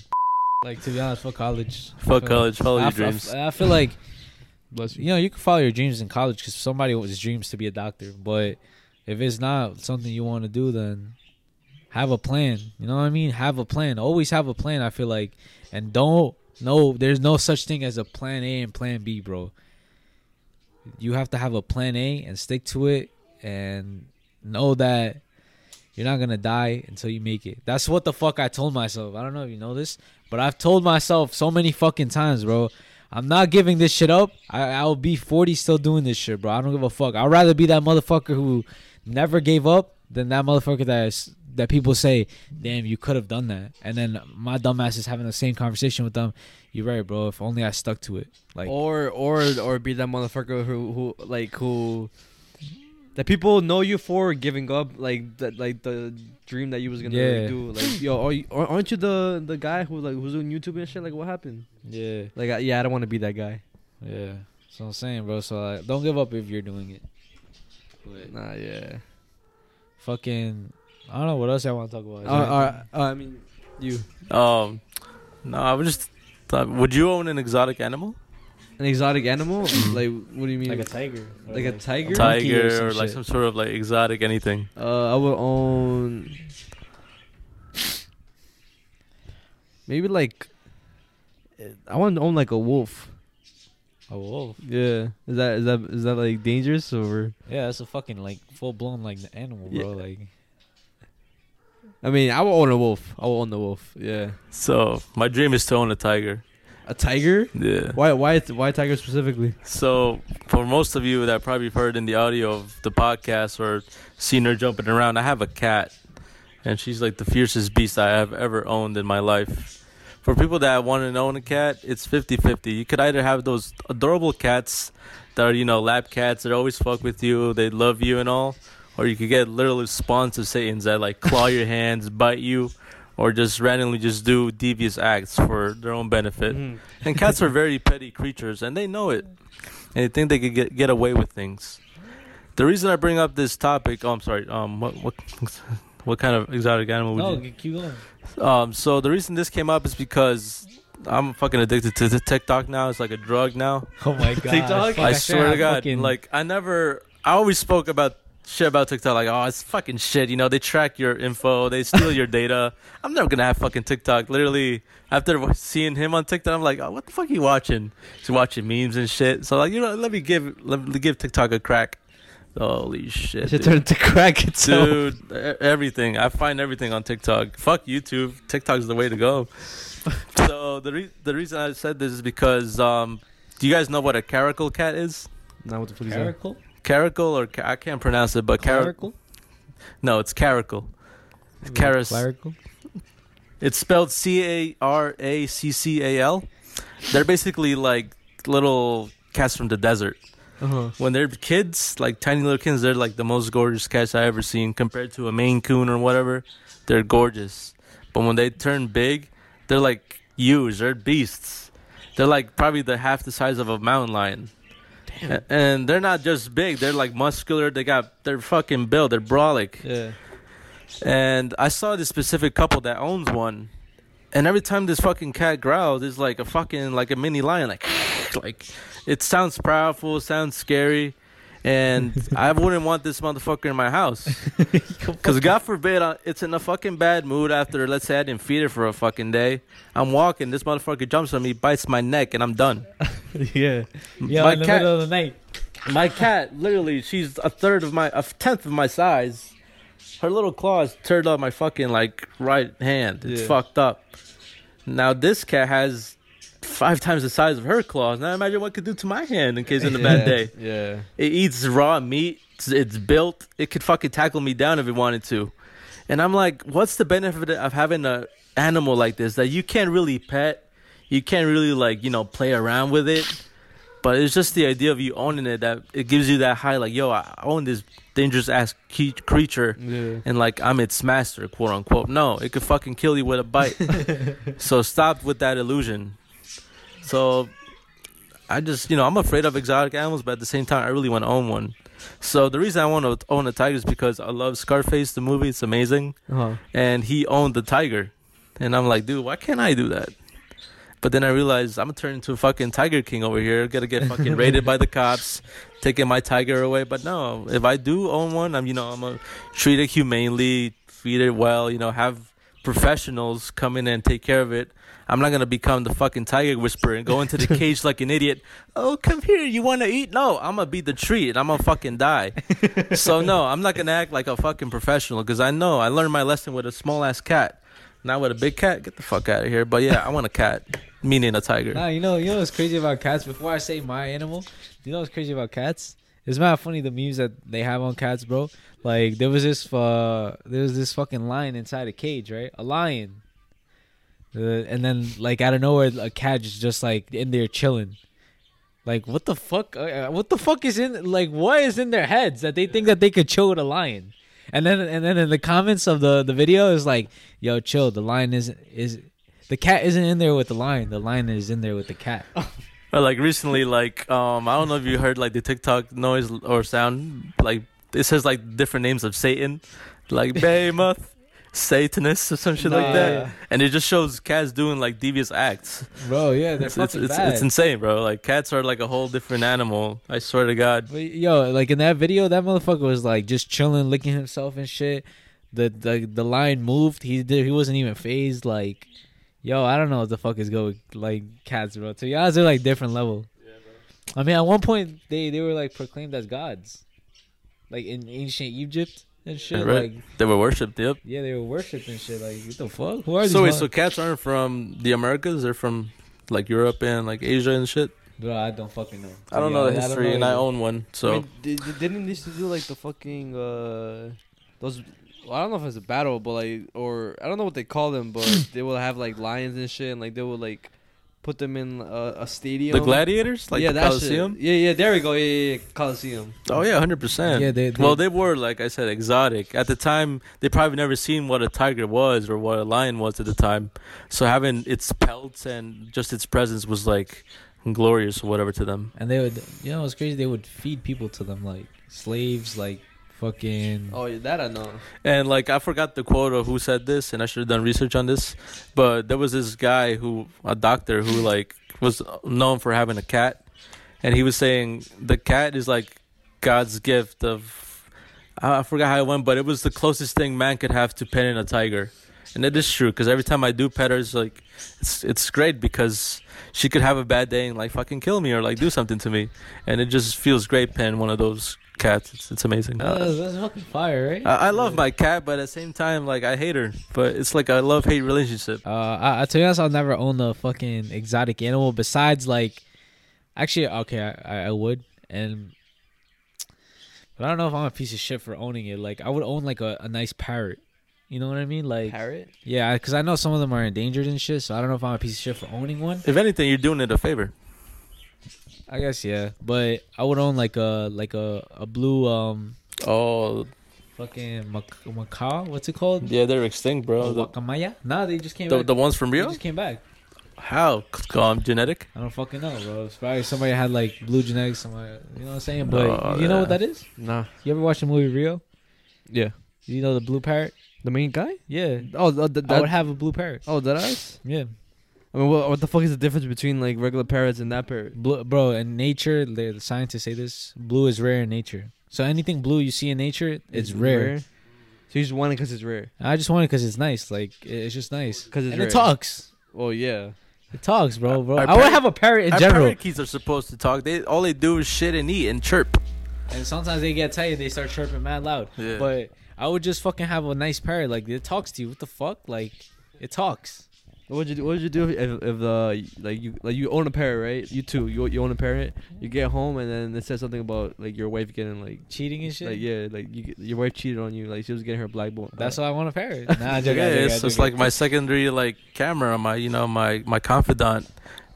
Like to be honest, fuck college. I Fuck college, follow your f- I f- dreams. I feel like Bless you know you can follow your dreams in college because somebody was dreams to be a doctor, but if it's not something you want to do, then have a plan. You know what I mean? Have a plan. Always have a plan. I feel like, and don't no. There's no such thing as a plan A and plan B, bro. You have to have a plan A and stick to it, and know that you're not gonna die until you make it. That's what the fuck I told myself. I don't know if you know this, but I've told myself so many fucking times, bro. I'm not giving this shit up. I, I'll be 40 still doing this shit, bro. I don't give a fuck. I'd rather be that motherfucker who never gave up than that motherfucker that is, that people say, damn, you could have done that. And then my dumbass is having the same conversation with them. You're right, bro. If only I stuck to it. Like, or or or be that motherfucker who who like who that people know you for giving up like that like the dream that you was gonna Yeah. do like yo are you, aren't you the the guy who like who's doing YouTube and shit like what happened yeah, like I, yeah I don't want to be that guy yeah. So I'm saying, bro. So like, don't give up if you're doing it. But nah yeah fucking, I don't know what else I want to talk about. Uh, uh, uh, I mean you Um, no, I was just. Thought, would you own an exotic animal? an exotic animal like what do you mean like a tiger, Like a tiger? a monkey Tiger some or like some sort of like exotic anything. uh I would own maybe like I want to own like a wolf a wolf. Yeah. Is that is that is that like dangerous or? Yeah, that's a fucking like full blown like animal, bro. Yeah. Like I mean, I will own a wolf. I will own the wolf. Yeah. So my dream is to own a tiger. A tiger? Yeah. Why why why tiger specifically? So for most of you that probably heard in the audio of the podcast or seen her jumping around, I have a cat, and she's like the fiercest beast I have ever owned in my life. For people that want to own a cat, it's 50-50. You could either have those adorable cats that are you know lap cats that always fuck with you, they love you and all, or you could get literally spawns of satans that like claw your hands, bite you. Or just randomly just do devious acts for their own benefit. Mhm. And cats are very petty creatures, and they know it. And they think they could get get away with things. The reason I bring up this topic, oh, I'm sorry. Um, what what what kind of exotic animal would no, you? keep going. Um, so the reason this came up is because I'm fucking addicted to the TikTok now. It's like a drug now. Oh my god, TikTok? Fuck, I swear to God, fucking- like I never. I always spoke about shit about TikTok, like oh, it's fucking shit. You know, they track your info, they steal your data. I'm never gonna have fucking TikTok. Literally, after seeing him on TikTok, I'm like, oh, what the fuck are you watching? He's watching memes and shit. So like, you know, let me give let me give TikTok a crack. Holy shit, It should dude. turn into crack itself. Dude, everything. I find everything on TikTok. Fuck YouTube. TikTok's the way to go. so the re- the reason I said this is because um, do you guys know what a caracal cat is? Now what the fuck is that? Caracal? Caracal or ca- I can't pronounce it, but car- Clerical? no, it's caracal. Caras. Clerical? It's spelled C A R A C C A L. They're basically like little cats from the desert. Uh-huh. When they're kids, like tiny little kids, they're like the most gorgeous cats I ever seen. Compared to a Maine Coon or whatever, they're gorgeous. But when they turn big, they're like huge. They're beasts. They're like probably the half the size of a mountain lion. A- And they're not just big; they're like muscular. They got they're fucking built. They're brolic. Yeah. And I saw this specific couple that owns one, and every time this fucking cat growls, it's like a fucking like a mini lion, like like it sounds powerful, sounds scary, and I wouldn't want this motherfucker in my house. Because God forbid uh, it's in a fucking bad mood after, let's say I didn't feed it for a fucking day. I'm walking, this motherfucker jumps on me, bites my neck, and I'm done. yeah. Yeah, My in the cat- middle of the night. My cat, literally, she's a third of my, a tenth of my size. Her little claws turned up my fucking like right hand. It's Yeah. fucked up. Now this cat has five times the size of her claws. Now imagine what it could do to my hand in case in a bad day. Yeah. It eats raw meat. It's, it's built. It could fucking tackle me down if it wanted to. And I'm like, what's the benefit of having a animal like this that you can't really pet? You can't really like you know play around with it. But it's just the idea of you owning it that it gives you that high, like, yo, I own this dangerous ass ke- creature, Yeah. and like I'm its master, quote unquote. No, it could fucking kill you with a bite. so stop with that illusion. So I just, you know, I'm afraid of exotic animals, but at the same time, I really want to own one. So the reason I want to own a tiger is because I love Scarface, the movie. It's amazing, Uh-huh. and he owned the tiger, and I'm like, dude, why can't I do that? But then I realized I'm gonna turn into a fucking tiger king over here. Gotta get fucking raided by the cops, taking my tiger away. But no, if I do own one, I'm you know I'm gonna treat it humanely, feed it well. You know, have professionals come in and take care of it. I'm not gonna become the fucking tiger whisperer and go into the cage like an idiot. Oh, come here, you wanna eat? No, I'm gonna be the treat and I'm gonna fucking die. so no, I'm not gonna act like a fucking professional because I know I learned my lesson with a small ass cat. Not with a big cat. Get the fuck out of here. But yeah, I want a cat, meaning a tiger. Nah, you know, you know what's crazy about cats? Before I say my animal, you know what's crazy about cats? It's not funny the memes that they have on cats, bro. Like there was this uh there was this fucking lion inside a cage, right? A lion. Uh, and then like out of nowhere a cat is just like in there chilling. Like what the fuck? Uh, what the fuck is in like what is in their heads that they think that they could chill with a lion? And then and then in the comments of the the video is like, "Yo, chill. The lion is is the cat isn't in there with the lion. The lion is in there with the cat." But like recently, like um, I don't know if you heard like the TikTok noise or sound. Like it says like different names of Satan, like Behemoth, Satanist, or some shit like that. And it just shows cats doing like devious acts. Bro, yeah, they're It's it's, fucking it's, bad. it's insane, bro. Like cats are like a whole different animal. I swear to God. But, yo, like in that video, that motherfucker was like just chilling, licking himself and shit. The the the lion moved. He did. He wasn't even phased. Like, yo, I don't know what the fuck is going like cats, bro. To be honest, they're like different level. Yeah, bro. I mean, at one point they they were like proclaimed as gods, like in ancient Egypt and shit. Right. Like, They were worshipped. Yep. yeah, they were worshipped and shit. Like, what the fuck? Who are these? So wait, so cats aren't from the Americas? They're from like Europe and like Asia and shit. bro, I don't fucking know. I don't Yeah, know the don't history, know and I own one. So I mean, did, didn't they used to do like the fucking uh those? Well, I don't know if it's a battle, but like, or I don't know what they call them, but they will have like lions and shit, and like they will like put them in a, a stadium. the gladiators, like yeah, the that Coliseum. Shit. Yeah, yeah, there we go. Yeah, yeah, yeah. Coliseum. Oh yeah, hundred percent. Yeah, they- they- well, they were like I said, exotic at the time. They probably never seen what a tiger was or what a lion was at the time. So having its pelts and just its presence was like glorious or whatever to them. And they would, you know, it's crazy. They would feed people to them like slaves, like fucking. Oh, yeah, that I know. And like I forgot the quote of who said this, and I should have done research on this. But there was this guy who, a doctor who like was known for having a cat, and he was saying the cat is like God's gift of. I I forgot how it went, but it was the closest thing man could have to petting a tiger, and it is true because every time I do pet her, it's like it's it's great because she could have a bad day and like fucking kill me or like do something to me, and it just feels great petting one of those cats. It's, it's amazing. Oh, that's, that's fucking fire, right? I, I love my cat, but at the same time, like I hate her. But it's like a love hate relationship. Uh, I, I to be honest, I'll never own a fucking exotic animal besides like, actually, okay, I, I, I would, and but I don't know if I'm a piece of shit for owning it. Like, I would own like a, a nice parrot. You know what I mean? Like, Parrot. yeah, because I know some of them are endangered and shit. So I don't know if I'm a piece of shit for owning one. If anything, you're doing it a favor. I guess yeah, but I would own like a like a a blue um Oh, fucking mac- macaw. What's it called? yeah, they're extinct, bro. The, Guacamaya? Nah, they just came the, back. the ones from they Rio? just came back. How? Um, genetic? I don't fucking know, bro. It's probably somebody had like blue genetics, somebody, you know what I'm saying? But Oh, you know what that is? Nah. You ever watch the movie Rio? Yeah. You know the blue parrot? The main guy? Yeah. Oh, the, the, I that, would have a blue parrot. oh, that eyes. Yeah. I mean, what, what the fuck is the difference between like regular parrots and that parrot? Blue, bro, in nature, the the scientists say this: blue is rare in nature. So anything blue you see in nature, it's rare. So you just want it because it's rare. I just want it because it's nice. Like it's just nice. 'Cause it's and rare. it talks. Oh yeah. It talks, bro, bro. Our I would have a parrot in Our general. parakeets are supposed to talk. They all they do is shit and eat and chirp. And sometimes they get tired, they start chirping mad loud. Yeah. But I would just fucking have a nice parrot. Like it talks to you. What the fuck? Like it talks. What would you do? What would you do if, if the like you like you own a parrot, right? You too. You you own a parrot. You mm-hmm. get home and then it says something about like your wife getting like Cheating and shit. like yeah like you, your wife cheated on you. Like she was getting her black bone. That's why I want a parrot. Nah, I Yeah, joke, I joke, I it's joke. just like my secondary like camera, my you know my my confidant.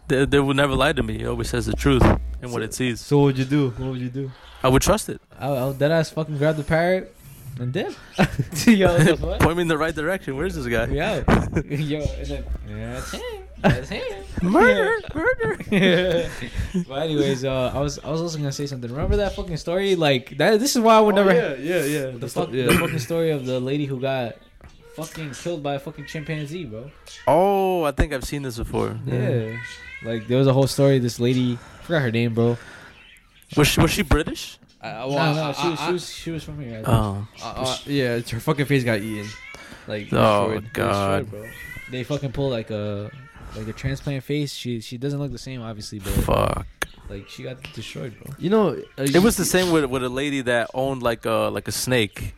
They, they will never lie to me. He always says the truth and what it sees. So what would you do? What would you do? I would trust it. I'll, I'll dead ass fucking grab the parrot and dip. Yo, what? Point me in the right direction. Where's this guy? Yeah. Yo, and then yeah, that's him. That's him. Murder, murder. but anyways, uh, I was I was also gonna say something. Remember that fucking story? Like that. This is why I would never. Oh, yeah, yeah, yeah. The fuck, the fucking story of the lady who got fucking killed by a fucking chimpanzee, bro. Oh, I think I've seen this before. Yeah. Like there was a whole story. This lady, I forgot her name, bro. Was she, was she British? I, no, no, she was, she was she was from here. Oh, Uh, yeah, it's her fucking face got eaten. Like Oh, destroyed. God. Destroyed, bro. They fucking pull like a like a transplant face. She she doesn't look the same, obviously, but fuck. like she got destroyed, bro. You know, uh, It was the same with with a lady that owned like a like a snake.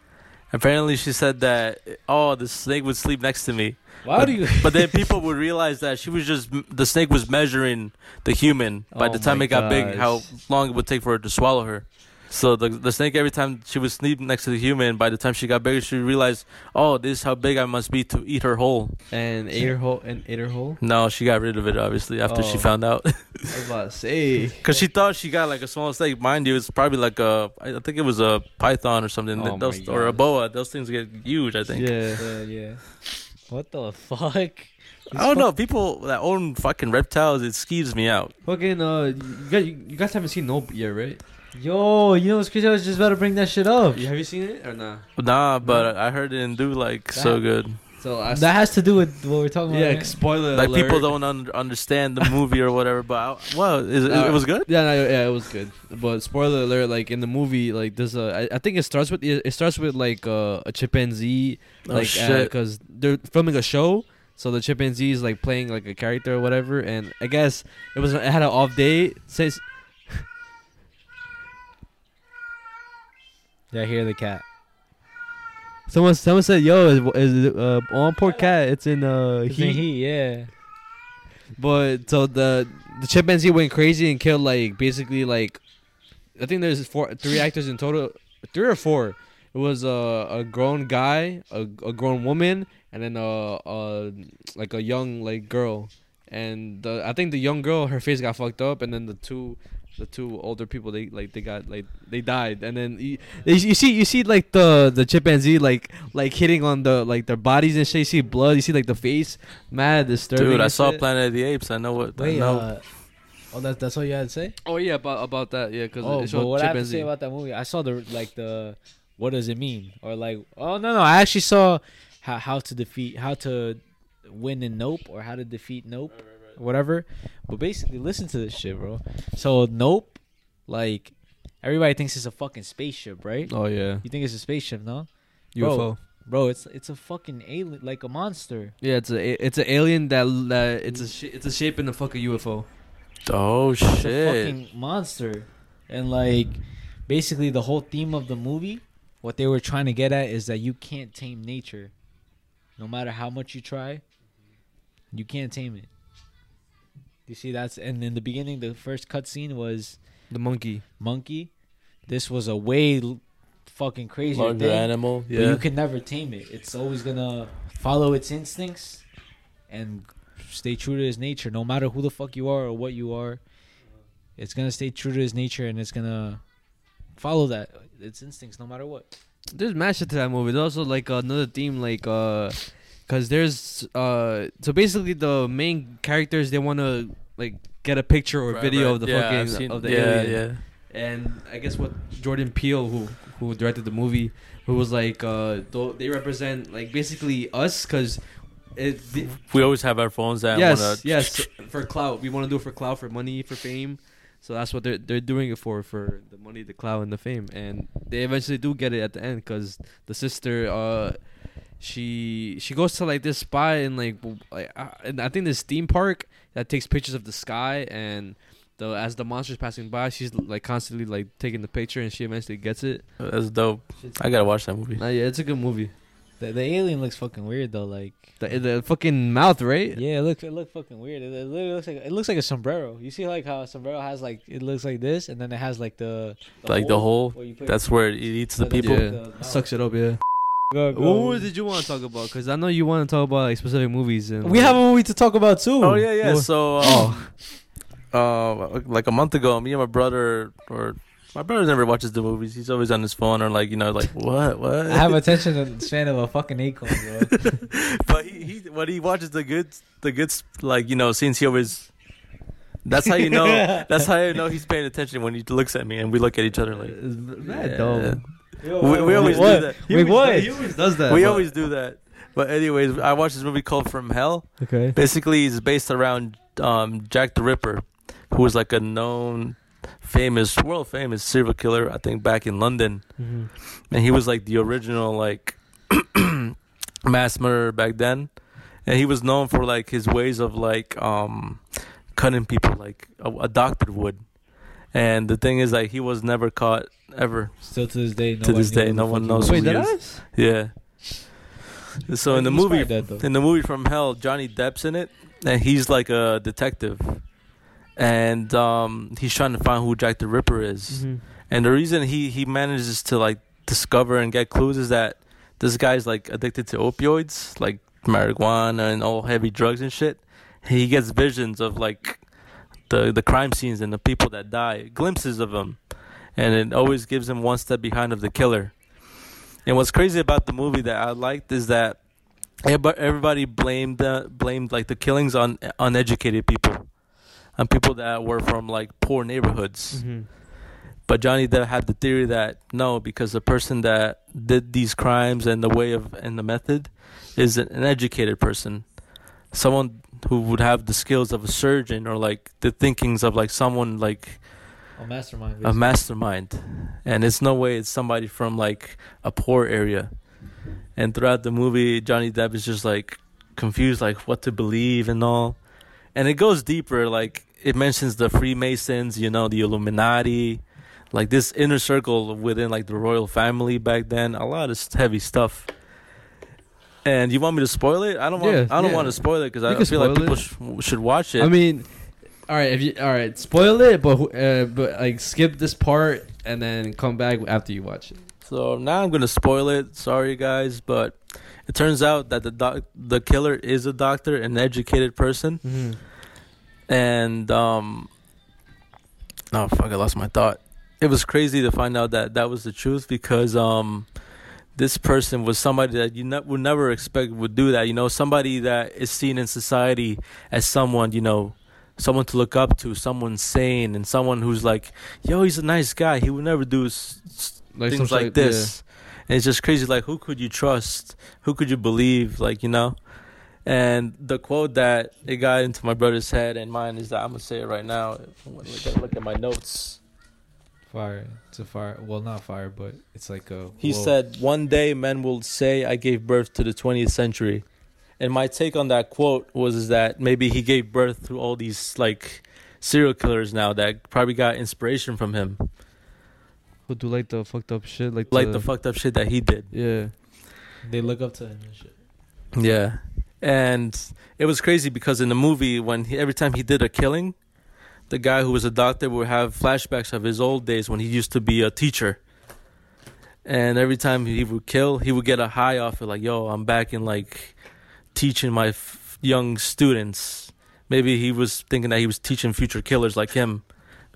Apparently, she said that oh, the snake would sleep next to me. Why but, do you? but then people would realize that she was just the snake was measuring the human by Oh the time it got big, how long it would take for her to swallow her. So the the snake every time she would sleep next to the human, by the time she got bigger, she realized, oh, this is how big I must be to eat her whole. and ate her whole. and ate her whole. No, she got rid of it obviously after she Oh. found out, I was about to say. because she thought she got like a small snake. Mind you, it's probably like a I think it was a python or something, Oh that those, or a boa. Those things get huge. I think. Yeah. Yeah, yeah. What the fuck? I don't know. People that own fucking reptiles, it skeeves me out. Fucking uh, you guys, you guys haven't seen Nope yet, right? Yo, you know what's crazy? I was just about to bring that shit up. You, have you seen it or nah? Nah, but I heard it didn't do like so good. So I That has to do with what we're talking about. yeah, right? spoiler Like alert. people don't un- understand the movie or whatever. But I, well, is it, Uh, it was good. Yeah, no, yeah, it was good. But spoiler alert, like in the movie, like there's a, I, I think it starts with it starts with like uh, a chimpanzee, Oh, like shit. because they're filming a show, so the chimpanzee is like playing like a character or whatever, and I guess it was it had an off day. Says Yeah, I hear the cat. someone someone said, "Yo, is, is uh, on poor cat? It's in uh It's heat." in heat, yeah. But so the the chimpanzee went crazy and killed like basically like I think there's four three actors in total, three or four. It was a a grown guy, a, a grown woman, and then a, a like a young like girl. And the I think the young girl her face got fucked up, and then the two the two older people they like they got like they died and then you, you see you see like the the chimpanzee like like hitting on the like their bodies and shit you see blood you see like the face mad disturbing Dude, I saw shit. Planet of the Apes. I know what. Wait, I know. uh, oh, that, that's all you had to say? Oh yeah, about about that. Yeah, because Oh, it but showed what I have to chimpanzee. say about that movie? I saw the like the what does it mean or like oh no no I actually saw how how to defeat how to win in Nope or how to defeat Nope whatever. But basically, listen to this shit, bro. So Nope, like everybody thinks it's a fucking spaceship, right? oh yeah, You think it's a spaceship, no? UFO. Bro. Bro, it's it's a fucking alien, like a monster. Yeah, it's a it's an alien that that it's a sh- it's a shape in the fucking UFO. Oh It's a shit! fucking monster. And like basically the whole theme of the movie, what they were trying to get at is that you can't tame nature. No matter how much you try, you can't tame it. You see that's and in the beginning the first cutscene was The monkey. monkey. This was a way l- fucking crazy Larger thing. animal. But Yeah. you can never tame it. It's always gonna follow its instincts and stay true to its nature, no matter who the fuck you are or what you are. It's gonna stay true to its nature and it's gonna follow that its instincts no matter what. There's mad shit to that movie. There's also like another theme, like uh, cause there's uh, so basically the main characters they want to like get a picture or Right, video right. of the Yeah, fucking seen- of the yeah, alien. Yeah, And I guess what Jordan Peele, who who directed the movie, who was like, uh, they represent like basically us because it. The, We always have our phones that yes, wanna, yes, for clout. We want to do it for clout, for money, for fame. So that's what they're they're doing it for, for the money, the clout, and the fame. And they eventually do get it at the end because the sister, uh, she she goes to like this spot in like, w- like uh, and I think this theme park that takes pictures of the sky and. The, as the monster's passing by, she's like constantly like taking the picture, and she eventually gets it. That's dope. I gotta watch that movie. Nah, yeah, it's a good movie. The, the alien looks fucking weird though. Like, The, the fucking mouth, right? yeah, it looks it looks fucking weird. It, it literally looks like it looks like a sombrero. You see like how a sombrero has like it looks like this, and then it has like the, Like the hole. where That's where it eats the people. Yeah, the sucks it up. Yeah. Go, go. What did you want to talk about? Because I know you want to talk about like specific movies. And We have a movie to talk about too. Oh yeah, yeah. What? So, um, uh, like a month ago, me and my brother, or my brother never watches the movies. He's always on his phone or like you know, like what, what. I have attention span of a fucking acorn, bro. but he, he when he watches the good, the good like you know scenes, he always. That's how you know. that's how you know he's paying attention when he looks at me and we look at each other like. mad yeah. Dumb. We, we always what? do that. He Wait, always what? does- He always does that. we but- always do that. But anyways, I watched this movie called From Hell. Okay. Basically, it's based around um, Jack the Ripper, who was like a known, famous, world famous serial killer. I think back in London, Mhm. and he was like the original like mass murderer back then. And he was known for like his ways of like um, cutting people like a, a doctor would. And the thing is, like, he was never caught ever. Still to this day, To this day, no one knows Wait, who he is. Yeah. So in the movie, in the movie from Hell, Johnny Depp's in it, and he's like a detective, and um, he's trying to find who Jack the Ripper is. Mhm. And the reason he he manages to like discover and get clues is that this guy's like addicted to opioids, like marijuana and all heavy drugs and shit. He gets visions of like the the crime scenes and the people that die, glimpses of them, and it always gives him one step behind of the killer. And what's crazy about the movie that I liked is that everybody, blamed uh, blamed like the killings on uneducated people, on people that were from like poor neighborhoods. Mhm. But Johnny Depp had the theory that no, because the person that did these crimes and the way of and the method is an educated person, someone who would have the skills of a surgeon or like the thinkings of like someone like A mastermind. a mastermind, and it's no way it's somebody from like a poor area. And throughout the movie, Johnny Depp is just like confused, like what to believe and all. And it goes deeper, like it mentions the Freemasons, you know, the Illuminati, like this inner circle within like the royal family back then. A lot of heavy stuff. And you want me to spoil it? I don't want. Yeah, I don't yeah. want to spoil it because I feel like people sh- should watch it. I mean, all right. If you all right, spoil it, but uh, but like skip this part and then come back after you watch it. So now I'm gonna spoil it. Sorry guys, but it turns out that the doc- the killer is a doctor, an educated person, Mm-hmm. and um, oh fuck, I lost my thought. It was crazy to find out that that was the truth because um, this person was somebody that you ne- would never expect would do that. You know, somebody that is seen in society as someone you know. Someone to look up to, someone sane, and someone who's like, "Yo, he's a nice guy. He would never do s- s- Like things like this. And it's just crazy. Like, who could you trust? Who could you believe? Like, you know. And the quote that it got into my brother's head and mine is that I'm gonna say it right now. At, look at my notes. Fire. It's a fire. Well, not fire, but it's like a. He whoa. said, "One day men will say I gave birth to the 20th century." And my take on that quote was is that maybe he gave birth to all these like serial killers now that probably got inspiration from him, Who do like the fucked up shit, like like the fucked up shit that he did. yeah. they look up to him and shit. Yeah, and it was crazy because in the movie, when he, every time he did a killing, the guy who was a doctor would have flashbacks of his old days when he used to be a teacher. And every time he would kill, he would get a high off it, like, "Yo, I'm back in like teaching my f- young students." Maybe he was thinking that he was teaching future killers like him,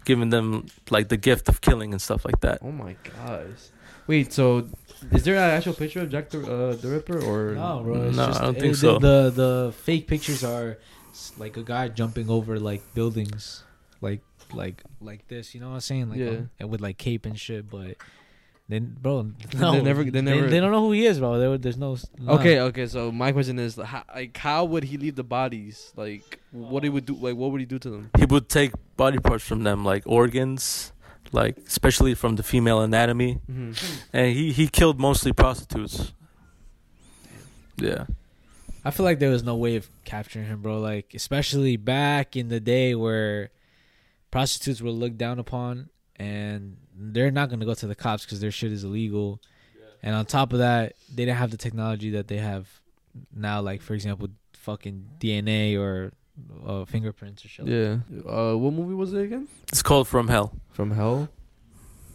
giving them like the gift of killing and stuff like that. Oh my gosh. Wait, so is there an actual picture of Jack the uh, the Ripper or No, bro. It's No, just, I don't it- think the, so. The the fake pictures are like a guy jumping over like buildings, like like like this. You know what I'm saying? Like Yeah. um, with like cape and shit. But They, bro, They no, never- they They, never- they don't know who he is, bro. There, there's no. no. Okay, okay. So my question is, how, like, how would he leave the bodies? Like, what he would do? Like, what would he do to them? He would take body parts from them, like organs, like especially from the female anatomy, Mm-hmm. and he he killed mostly prostitutes. Yeah. I feel like there was no way of capturing him, bro. Like, especially back in the day where prostitutes were looked down upon, and they're not gonna go to the cops because their shit is illegal. And on top of that, they didn't have the technology that they have now. Like, for example, fucking DNA or uh, fingerprints or shit. like Yeah. Uh, what movie was it again? It's called From Hell. From Hell.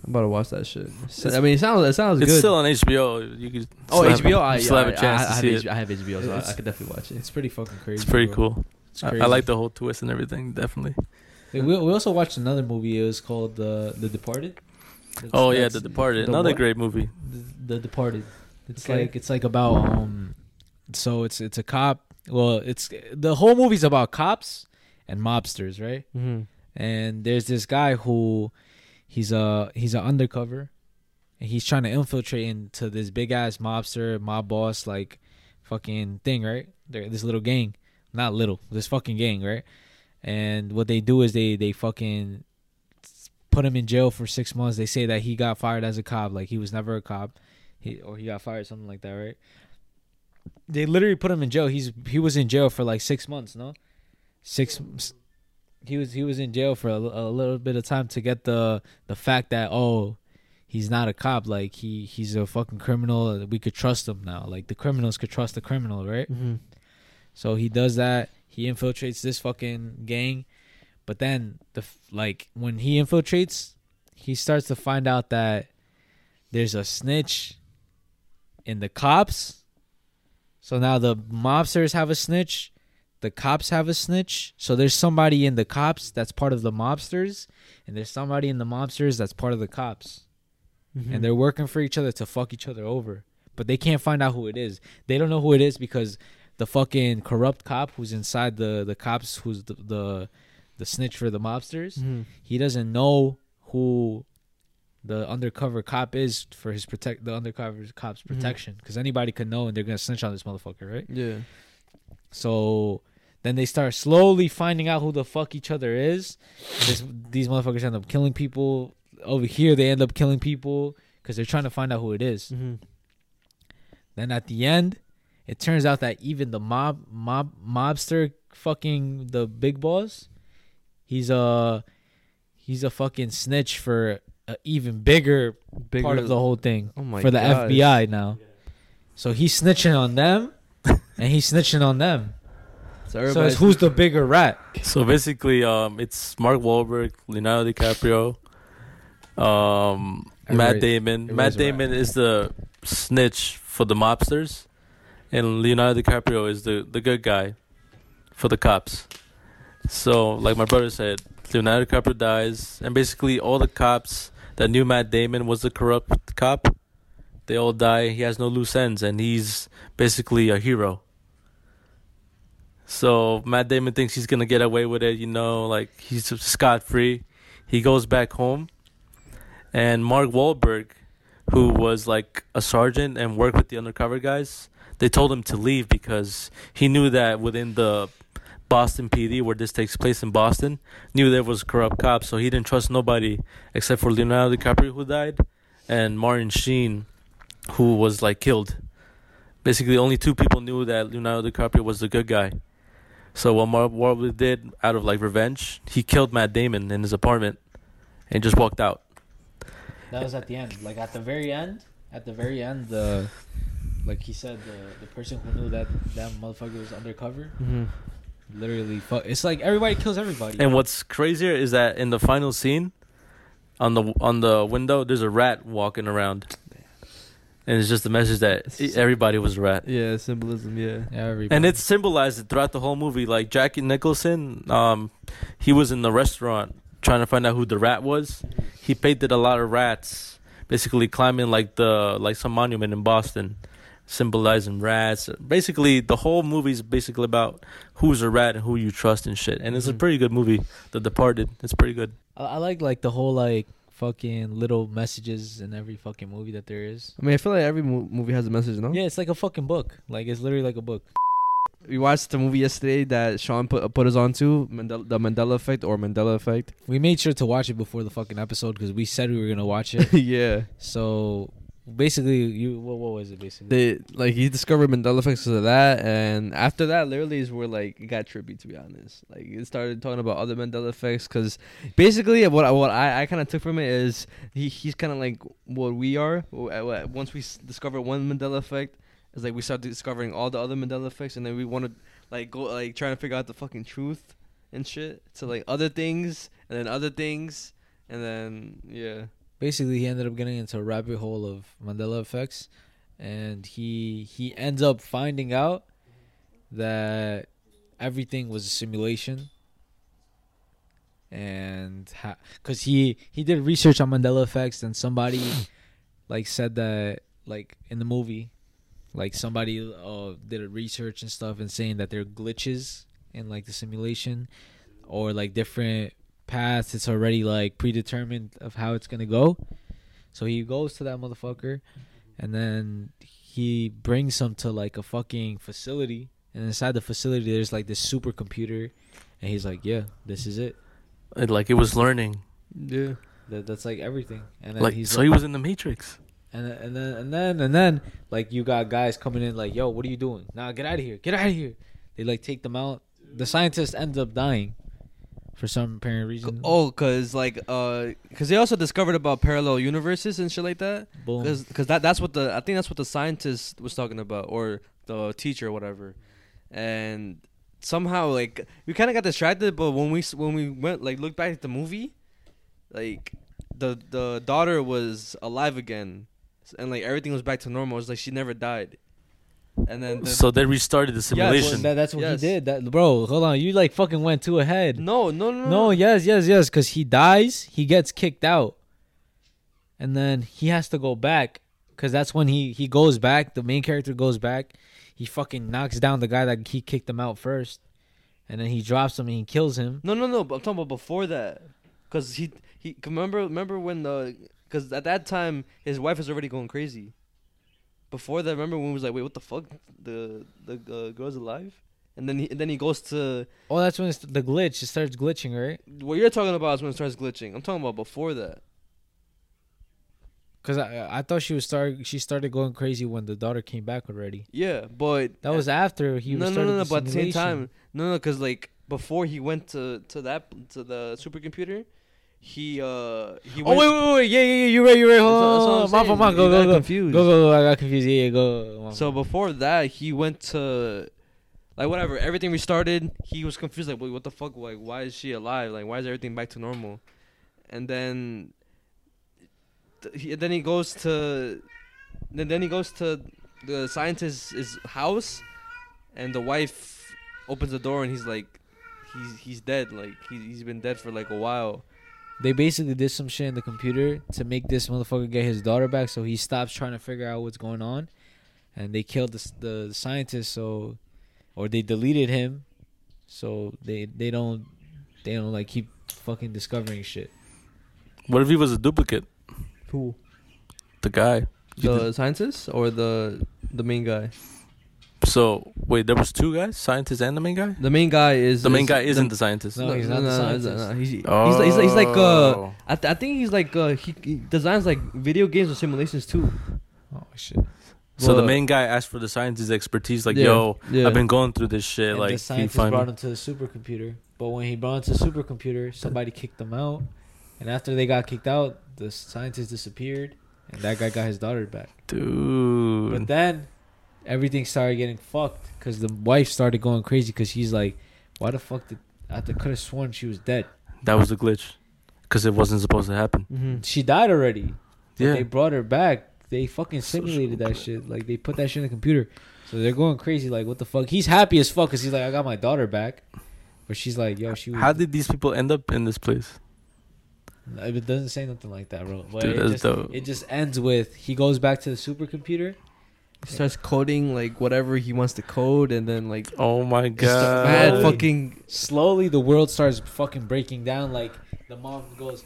I'm about to watch that shit. I mean, it sounds it sounds It's good. still on HBO. You could oh, HBO. I, still have a chance I, to I see have it. HBO, I have HBO, so I, I could definitely watch it. It's pretty fucking crazy. It's pretty bro. cool. It's I. I like the whole twist and everything. Definitely. We, we also watched another movie. It was called uh, The Departed. That's- Oh yeah, The Departed. the Another what? great movie. The, the Departed. It's Okay. like it's like about um, so it's it's a cop. Well, it's the whole movie's about cops and mobsters, right? Mm-hmm. And there's this guy who he's a he's an undercover, and he's trying to infiltrate into this big ass mobster mob boss like fucking thing, right? They're, this little gang, not little, this fucking gang, right? And what they do is they they fucking put him in jail for six months. They say that he got fired as a cop, like he was never a cop, he or he got fired something like that, right? They literally put him in jail. He's he was in jail for like six months, no, six. He was he was in jail for a, a little bit of time to get the the fact that oh he's not a cop like he he's a fucking criminal we could trust him now like the criminals could trust the criminal right Mm-hmm. so he does that. He infiltrates this fucking gang, but then the like when he infiltrates, he starts to find out that there's a snitch in the cops. So now the mobsters have a snitch, the cops have a snitch. So there's somebody in the cops that's part of the mobsters, and there's somebody in the mobsters that's part of the cops Mm-hmm. and they're working for each other to fuck each other over. But they can't find out who it is. They don't know who it is because the fucking corrupt cop who's inside the the cops, who's the the, the snitch for the mobsters, Mm-hmm. he doesn't know who the undercover cop is for his protect the undercover cop's Mhm. protection because anybody could know and they're gonna snitch on this motherfucker, right? Yeah. So then they start slowly finding out who the fuck each other is. This, these motherfuckers end up killing people. Over here, they end up killing people because they're trying to find out who it is. Mm-hmm. Then at the end, it turns out that even the mob mob mobster fucking the big boss, he's a he's a fucking snitch for an even bigger, Bigger part of the whole thing Oh my for the gosh. FBI now. So he's snitching on them, and he's snitching on them. So So it's who's the bigger rat? So basically, um, it's Mark Wahlberg, Leonardo DiCaprio, um, Matt Damon. Matt Damon is the snitch for the mobsters, and Leonardo DiCaprio is the the good guy for the cops. So, like my brother said, Leonardo DiCaprio dies, and basically all the cops that knew Matt Damon was the corrupt cop, they all die. He has no loose ends, and he's basically a hero. So Matt Damon thinks he's gonna get away with it, you know, like he's scot free. He goes back home, and Mark Wahlberg, who was like a sergeant and worked with the undercover guys, they told him to leave because he knew that within the Boston PD, where this takes place in Boston, knew there was corrupt cops, so he didn't trust nobody except for Leonardo DiCaprio, who died, and Martin Sheen, who was like killed. Basically, only two people knew that Leonardo DiCaprio was the good guy. So what Mark Wahlberg did out of like revenge, he killed Matt Damon in his apartment and just walked out. That was at the end. Like at the very end, at the very end, the like he said, the the person who knew that that motherfucker was undercover, Mhm. literally, fuck. It's like everybody kills everybody. And what's crazier is that in the final scene, on the on the window, there's a rat walking around, and it's just the message that everybody was a rat. Yeah, symbolism. Yeah. everybody. And it's symbolized throughout the whole movie. Like Jackie Nicholson, um, he was in the restaurant trying to find out who the rat was. He painted a lot of rats, basically climbing like the like some monument in Boston, symbolizing rats. Basically, the whole movie is basically about who's a rat and who you trust and shit. And it's a Mhm. pretty good movie, The Departed. It's pretty good. I, I like like the whole like fucking little messages in every fucking movie that there is. I mean, I feel like every mo- movie has a message, no? Yeah, it's like a fucking book. Like it's literally like a book. We watched the movie yesterday that Sean put put us onto, Mandela, the Mandela Effect or Mandela Effect. We made sure to watch it before the fucking episode because we said we were gonna watch it. yeah. so basically, you what, what was it basically? They like he discovered Mandela effects of that, and after that, literally is where like it got trippy. To be honest, like it started talking about other Mandela effects because basically what I- what I, I kind of took from it is he he's kind of like what we are. Once we discover one Mandela effect, it's like we start discovering all the other Mandela effects, and then we want to like go like trying to figure out the fucking truth and shit. So like other things, and then other things, and then yeah. Basically he ended up getting into a rabbit hole of Mandela effects, and he he ends up finding out that everything was a simulation, and because he he did research on Mandela effects, and somebody like said that like in the movie, like somebody uh did a research and stuff and saying that there are glitches in like the simulation, or like different paths it's already like predetermined of how it's gonna go. So he goes to that motherfucker and then he brings him to like a fucking facility. And inside the facility there's like this supercomputer. And he's like yeah this is it. It, like it was learning. Yeah. that, that's like everything. And then Like he's so, like, he was in the Matrix. and and then and then and then like you got guys coming in like yo what are you doing? Nah get out of here. Get out of here. They like take them out. The scientist ends up dying for some apparent reason Oh, cause like uh, cause they also discovered about parallel universes and shit like that. boom Cause, cause that that's what the I think that's what the scientist was talking about or the teacher or whatever, and somehow like we kind of got distracted. But when we when we went like looked back at the movie, like the the daughter was alive again, and like everything was back to normal. It's like she never died, and then the, So they restarted the Well, simulation. that, that's what Yes. he did. That bro, hold on. You like fucking went too ahead. no no no No, yes, yes, yes. Because he dies, he gets kicked out, and then he has to go back. Because that's when he he goes back. The main character goes back. He fucking knocks down the guy that he kicked him out first, and then he drops him and he kills him. No, no, no. But I'm talking about before that, cause he he remember remember when the cause at that time his wife is already going crazy. Before that, remember when he was like, wait, what the fuck? The the uh, girl's alive, and then he and then he goes to Oh, that's when it's the glitch. It starts glitching, right? what you're talking about is when it starts glitching. I'm talking about before that. Because I I thought she was start she started going crazy when the daughter came back already. Yeah, but That was after he no, was no, no, no. But at the same time, no, no, because like before he went to to that to the supercomputer, he uh he Oh went. wait, wait, wait! Yeah, yeah, yeah. You're right. You're right. Hold on, hold I'm on. My fault, saying. my. Go, go, go. confused. Go, go, go. I got confused. Yeah, yeah, go. So before that, he went to like whatever everything restarted. He was confused, like, wait, what the fuck? Like, why is she alive? Like, why is everything back to normal? And then, th- he, then he goes to, then then he goes to the scientist's house, and the wife opens the door, and he's like, he's he's dead. Like he he's been dead for like a while. They basically did some shit in the computer to make this motherfucker get his daughter back. So he stops trying to figure out what's going on, and they killed the s- the, scientist. So, or they deleted him, so they they don't they don't like keep fucking discovering shit. what if he was a duplicate? Who? The guy. The scientist or the the main guy? So wait, there was two guys, scientist and the main guy. The main guy is The main is guy isn't the scientist. No, he's not the scientist. he's, he's, Oh. he's, he's like uh, I, th- I think he's like uh, he, he designs like video games or simulations too. Oh shit! So the main guy asked for the scientist's expertise. Like, Yeah, yo, yeah. I've been going through this shit. And like, the scientist find brought him to the supercomputer, but when he brought him to the supercomputer, somebody kicked them out, and after they got kicked out, the scientist disappeared, and that guy got his daughter back. Dude. But then everything started getting fucked because the wife started going crazy because he's like, "Why the fuck did I could have sworn she was dead? That was the glitch, because it wasn't supposed to happen. Mm-hmm. She died already. But Yeah. they brought her back. They fucking So simulated that stupid. shit. Like they put that shit in the computer. So they're going crazy. Like what the fuck? He's happy as fuck because he's like, I got my daughter back. But she's like, yo, she was. How did these people end up in this place? It doesn't say nothing like that, bro. But Dude, it, that's just, dope. it just ends with he goes back to the supercomputer. Starts coding like whatever he wants to code, and then like Oh my god! mad Slowly. fucking Slowly, the world starts fucking breaking down. Like the mom goes,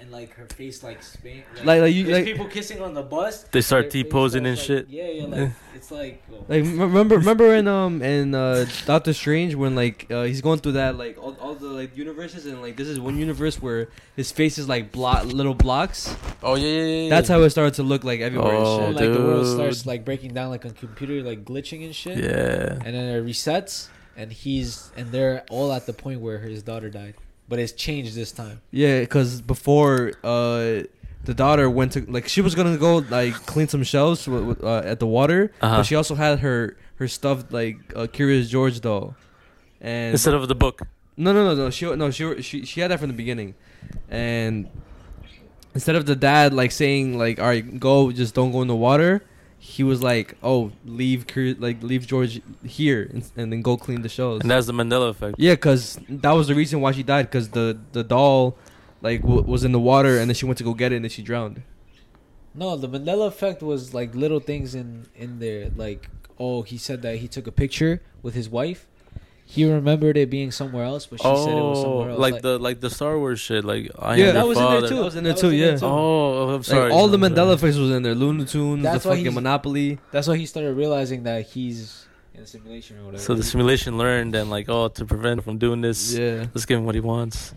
and like her face like spin. Like- like you- like- people kissing on the bus. They start their T-posing and starts, shit. Yeah, yeah, like it's like. oh. Like remember, remember in um in uh Doctor Strange when like uh, he's going through that like all, all the like universes and like this is one universe where his face is like block little blocks. Oh yeah, yeah, yeah. That's how it started to look like everywhere. Oh, and And, shit. like the world starts like breaking down like on computer like glitching and shit. Yeah. And then it resets, and he's and they're all at the point where his daughter died, but it's changed this time. Yeah, because before uh the daughter went to like she was gonna go like clean some shelves with, with, uh, at the water, Uh-huh. but she also had her her stuffed like uh, Curious George doll, and Instead of the book. No, no, no, no. She no, she she she had that from the beginning, and instead of the dad like saying like, "All right, go, just don't go in the water," he was like, "Oh, leave, like leave George here and, and then go clean the shells." And that's the Mandela effect. Yeah, cause that was the reason why she died. Cause the the doll like w- was in the water and then she went to go get it and then she drowned. No, the Mandela effect was like little things in in there. Like, oh, he said that he took a picture with his wife. He remembered it being somewhere else, but she said it was Oh, somewhere else. like the like the Star Wars shit. Like I Yeah, am that your was in there too. That was in there That too. was there Yeah. too. Oh, I'm sorry. Like all the Mandela effects was in there. Looney Tunes, That's the why fucking Monopoly. That's why he started realizing that he's in a simulation or whatever. So the simulation learned and like, oh, to prevent from doing this, Yeah. let's give him what he wants.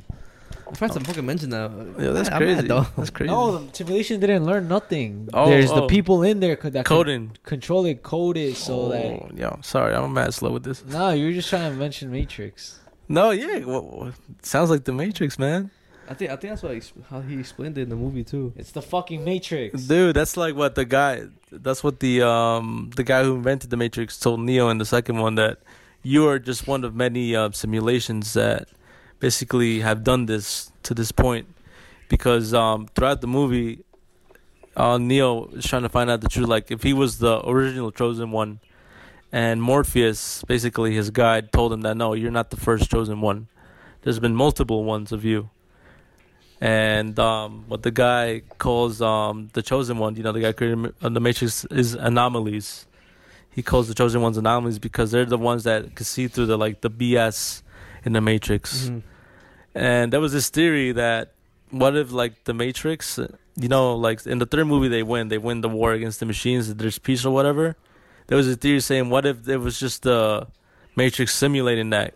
I'm trying to fucking mention that. Yeah, that's I'm mad, crazy. though. That's crazy. No, the simulation didn't learn nothing. Oh, There's the oh. people in there co- that can Coding. control it, code it, so that. oh, yeah. Sorry, I'm a mad slow with this. No, you're just trying to mention Matrix. No, yeah. What, what, sounds like the Matrix, man. I think I think that's what he, how he explained it in the movie too. It's the fucking Matrix. Dude, that's like what the guy. That's what the um the guy who invented the Matrix told Neo in the second one that you are just one of many uh, simulations that basically have done this to this point, because um throughout the movie, uh Neo is trying to find out the truth. Like if he was the original chosen one, and Morpheus, basically his guide, told him that no, you're not the first chosen one. There's been multiple ones of you and um, what the guy calls um, the chosen one, you know, the guy created uh, the Matrix is anomalies. He calls the chosen ones anomalies because they're the ones that can see through the like the BS in the Matrix. Mhm. And there was this theory that what if like the Matrix, you know, like in the third movie they win, they win the war against the machines, there's peace or whatever. There was a theory saying what if it was just the Matrix simulating that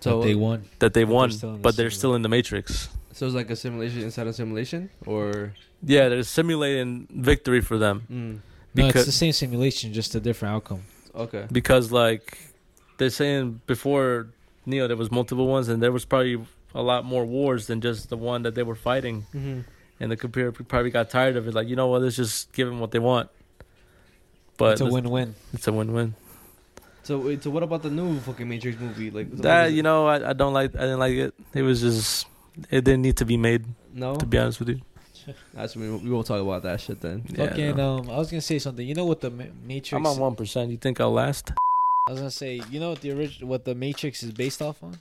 So So they won. that they But they're won, the but they're still in the Matrix. so it's like a simulation inside a simulation, or Yeah, they're simulating victory for them. mm, No, it's Because- the same simulation, just a different outcome. okay. because like they're saying before Neo there was multiple ones and there was probably a lot more wars than just the one that they were fighting Mm-hmm. and the computer probably got tired of it like you know what let's just give them what they want but it's a win-win. it's a win-win So wait, so what about the new fucking Matrix movie? Like what that is it? you know I, I don't like I didn't like it it was just it didn't need to be made no, to be honest with you that's we, we won't talk about that shit then. yeah, Fucking, no. um, I was gonna say something. You know what the Matrix? I'm on one percent you think I'll last I was gonna say, you know what the original, what the Matrix is based off on?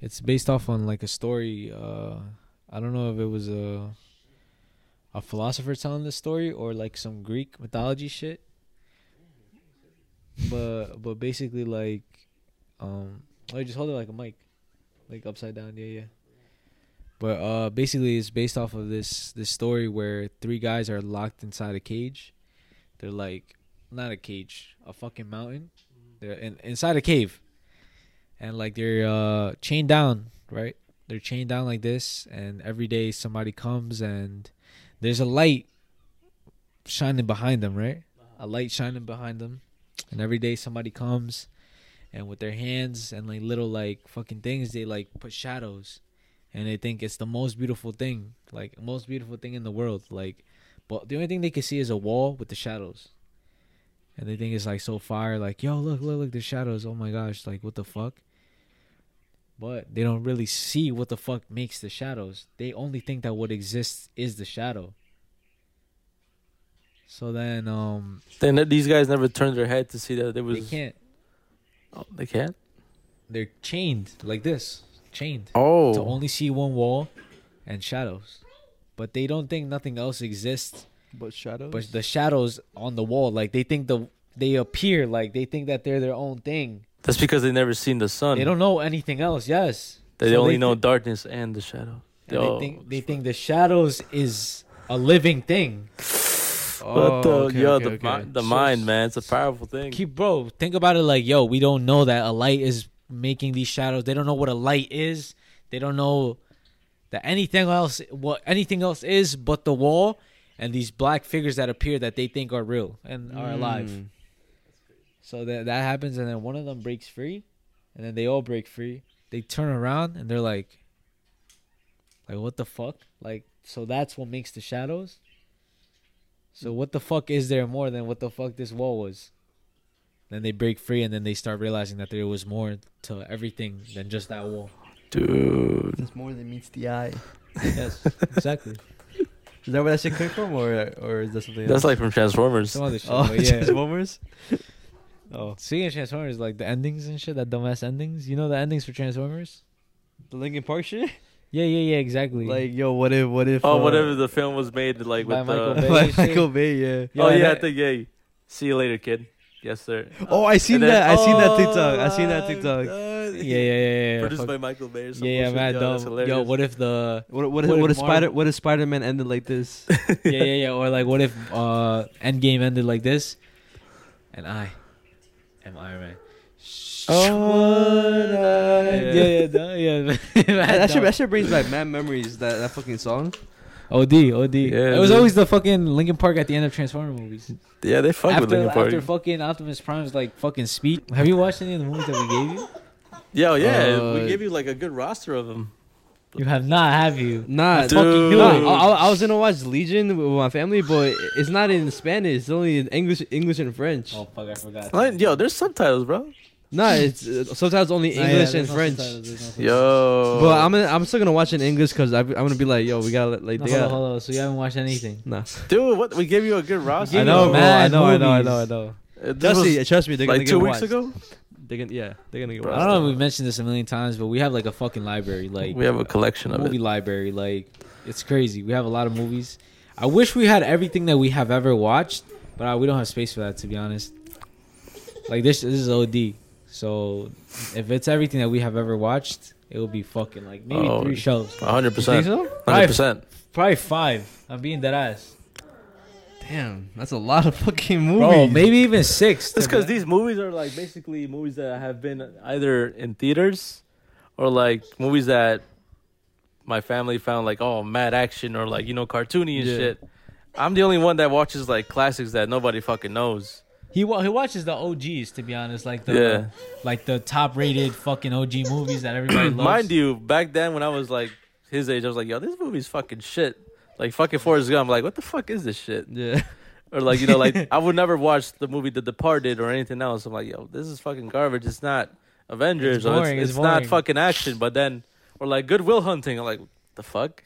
It's based off on like a story. Uh, I don't know if it was a a philosopher telling the story or like some Greek mythology shit. But but basically like, um, oh, just hold it like a mic, like upside down. Yeah, yeah. But uh, basically, it's based off of this this story where three guys are locked inside a cage. They're like not a cage, a fucking mountain. They're in, inside a cave, and like they're uh, chained down, right? They're chained down like this, and every day somebody comes and there's a light shining behind them, right? A light shining behind them, and every day somebody comes, and with their hands and like little like fucking things, they like put shadows, and they think it's the most beautiful thing, like most beautiful thing in the world, like. But the only thing they can see is a wall with the shadows and they think it's like so fire like yo look look look the shadows. Oh my gosh like what the fuck? But they don't really see what the fuck makes the shadows. They only think that what exists is the shadow. So then um then these guys never turned their head to see that there was they can't. Oh, they can't? They're chained like this chained. Oh. To only see one wall and shadows. But they don't think nothing else exists But shadows. but the shadows on the wall like they think the they appear like they think that they're their own thing that's because they never seen the sun They don't know anything else. Yes. They So only they know thi- darkness and the shadow. And Yo. they think they think the shadows is a living thing. Oh, but the, Oh, okay, yo, okay, the, okay. mi- the So- mind, man, it's a powerful thing. Keep bro, think about it like, yo, we don't know that a light is making these shadows. They don't know what a light is. They don't know that anything else what anything else is but the wall and these black figures that appear that they think are real and are alive. Mm. So that that happens, and then one of them breaks free, and then they all break free. They turn around and they're like, like what the fuck? Like so that's what makes the shadows. So what the fuck is there more than what the fuck this wall was? Then they break free, and then they start realizing that there was more to everything than just that wall. Dude. It's more than meets the eye. Yes, exactly. Is that where that shit came from, or or is that something That's else? like from Transformers. Some other shit. oh, but yeah. Transformers. oh, Speaking of Transformers, like the endings and shit, that dumbass endings. You know the endings for Transformers? The Linkin Park shit. Yeah, yeah, yeah, exactly. like yo, what if, what if? Oh, uh, whatever the film was made like By with Michael the. Bay. by. Michael Bay, yeah. Yeah, oh yeah, I that- think yeah. See you later, kid. Yes, sir. Oh, I seen then- that. I seen that Oh, TikTok. I seen that TikTok. God. yeah, yeah, yeah, yeah. Produced fuck- by Michael Bay or something. yeah, yeah, mad Yo, that's dumb. hilarious. Yo, what if the What what if, What what if if Spider Marvel- what if Spider Man ended like this? yeah, yeah, yeah, or like what if uh Endgame ended like this, and I am Iron Man. Oh, yeah, yeah, duh, yeah. that, Mad that shit dumb. that shit brings back mad memories. That that fucking song. OD, OD. Yeah, it was dude. always the fucking Linkin Park at the end of Transformer movies. Yeah, they fuck with after Linkin Park. after fucking Optimus Prime's like fucking speech. Have you watched any of the movies that we gave you? Yo, yeah, Uh, we gave you like a good roster of them. You have not, have you? Nah, Dude. fucking Dude. I, I- I was gonna watch Legion with my family, but it's not in Spanish. It's only in English, English and French. Oh fuck, I forgot. Like, Yo, there's subtitles, bro. Nah, it's uh, sometimes only Oh, yeah, English there's and no French. subtitles, there's no subtitles. Yo, But I'm gonna, I'm still gonna watch it in English because I'm gonna be like, yo, we gotta let- like, No, they hold on, got, hold on. So you haven't watched anything? nah. dude, what? We gave you a good roster. Give I know, bro. I mad know, I know, I know, I know. Uh, this Trust was me, trust me, they're gonna like get two weeks watched. ago. They're gonna, yeah, they're gonna get Bro, I watched. don't know if we've mentioned this a million times, but we have like a fucking library, like We have a collection of movie it. library. Like it's crazy. We have a lot of movies. I wish we had everything that we have ever watched, but uh, we don't have space for that to be honest. Like this, this is OD. So if it's everything that we have ever watched, it will be fucking like maybe Oh, three shows, hundred You think percent, so? hundred percent. probably five. I'm being dead ass, Damn, that's a lot of fucking movies. bro. Maybe even six. It's because these movies are like basically movies that have been either in theaters or like movies that my family found like oh mad action or like you know cartoony and Yeah. shit. I'm the only one that watches like classics that nobody fucking knows. He wa- he watches the OGs to be honest, like the Yeah. like the top rated fucking OG movies that everybody loves. Mind you, back then when I was like his age, I was like, yo, this movie's fucking shit. Like fucking Forrest Gump. like, what the fuck is this shit? Yeah. Or like, you know, like I would never watch the movie The Departed or anything else. I'm like, yo, this is fucking garbage. It's not Avengers It's or boring, it's, it's it's not boring. fucking action. But then, or like Good Will Hunting. I'm like, the fuck?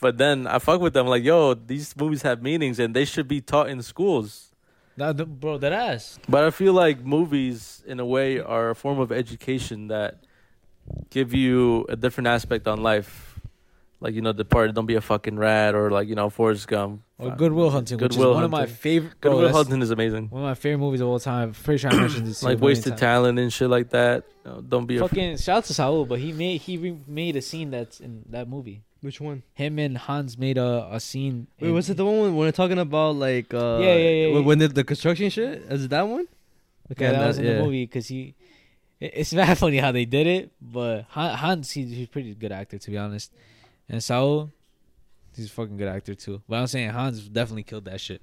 But then I fuck with them. Like, yo, these movies have meanings and they should be taught in schools. Nah, th- bro, that ass. But I feel like movies, in a way, are a form of education that give you a different aspect on life. Like you know, Departed, don't be a fucking rat, or like you know, Forrest Gump. Or Good Will Hunting, which Good Will is one of my favorite. Good Will oh, that's Hunting is amazing. One of my favorite movies of all time. I'm pretty sure I mentioned this. Like wasted talent and shit like that. You know, don't be a Fucking shout out to Saul, but he made he re- made a scene that's in that movie. Which one? Him and Hans made a, a scene. Wait, in- was it the one when, when they're talking about like uh Yeah, yeah, yeah, when, yeah. when the, the construction shit? Is it that one? Okay, Yeah, that I'm was in yeah. the movie because he. It's very funny how they did it, but Hans he, he's a pretty good actor to be honest, and Saul, he's a fucking good actor too. But I'm saying Hans definitely killed that shit,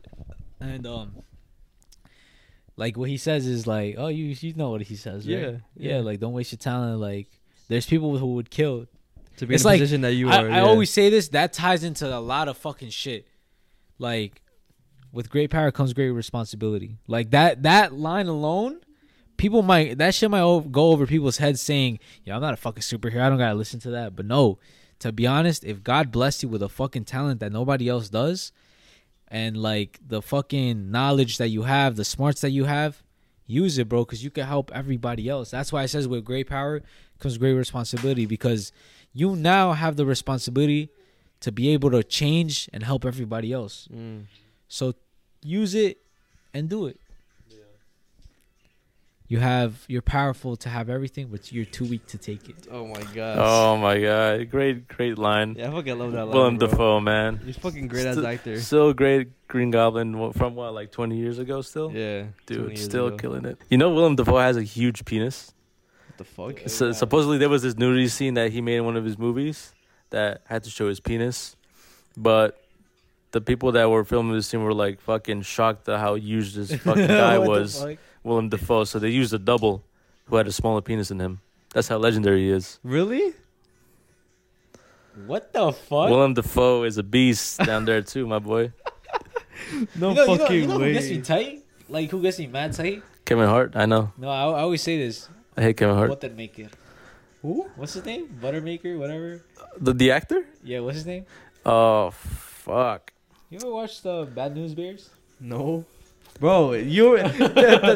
and um, like what he says is like, oh you you know what he says, right? Yeah, yeah, yeah. like don't waste your talent. Like there's people who would kill To be It's in a like- position that you I, are. I yeah. always say this. That ties into a lot of fucking shit. Like, with great power comes great responsibility. Like that that line alone, people might that shit might go over people's heads saying, "Yeah, I'm not a fucking superhero. I don't gotta listen to that." But no, to be honest, if God blessed you with a fucking talent that nobody else does, and like the fucking knowledge that you have, the smarts that you have, use it, bro, because you can help everybody else. That's why it says with great power comes great responsibility because you now have the responsibility to be able to change and help everybody else. Mm. So use it and do it. You have you're powerful to have everything, but you're too weak to take it. Oh my god. Oh my god, great, great line. Yeah, I fucking love that line. Willem bro. Dafoe, man. He's fucking great as Still- actor. Still great Green Goblin from what, like 20 years ago still? Yeah, Dude, still ago. killing it. You know Willem Dafoe has a huge penis? What the fuck? So, supposedly there was this nudity scene that he made in one of his movies that had to show his penis. But the people that were filming this scene were like fucking shocked at how huge this fucking guy What the was. fuck? Willem Dafoe. So they used a double who had a smaller penis than him. That's how legendary he is. Really? What the fuck? Willem Dafoe is a beast down there too, my boy. No you know, you know- fucking you know, way. who gets me tight? Like who gets me mad tight? Kevin Hart, I know. No, I, I always say this. I hate Kevin Hart. What the maker? Who? What's his name? Buttermaker, whatever. The the actor? Yeah, what's his name? Oh fuck. You ever watch the uh, Bad News Bears? No. Bro, you the,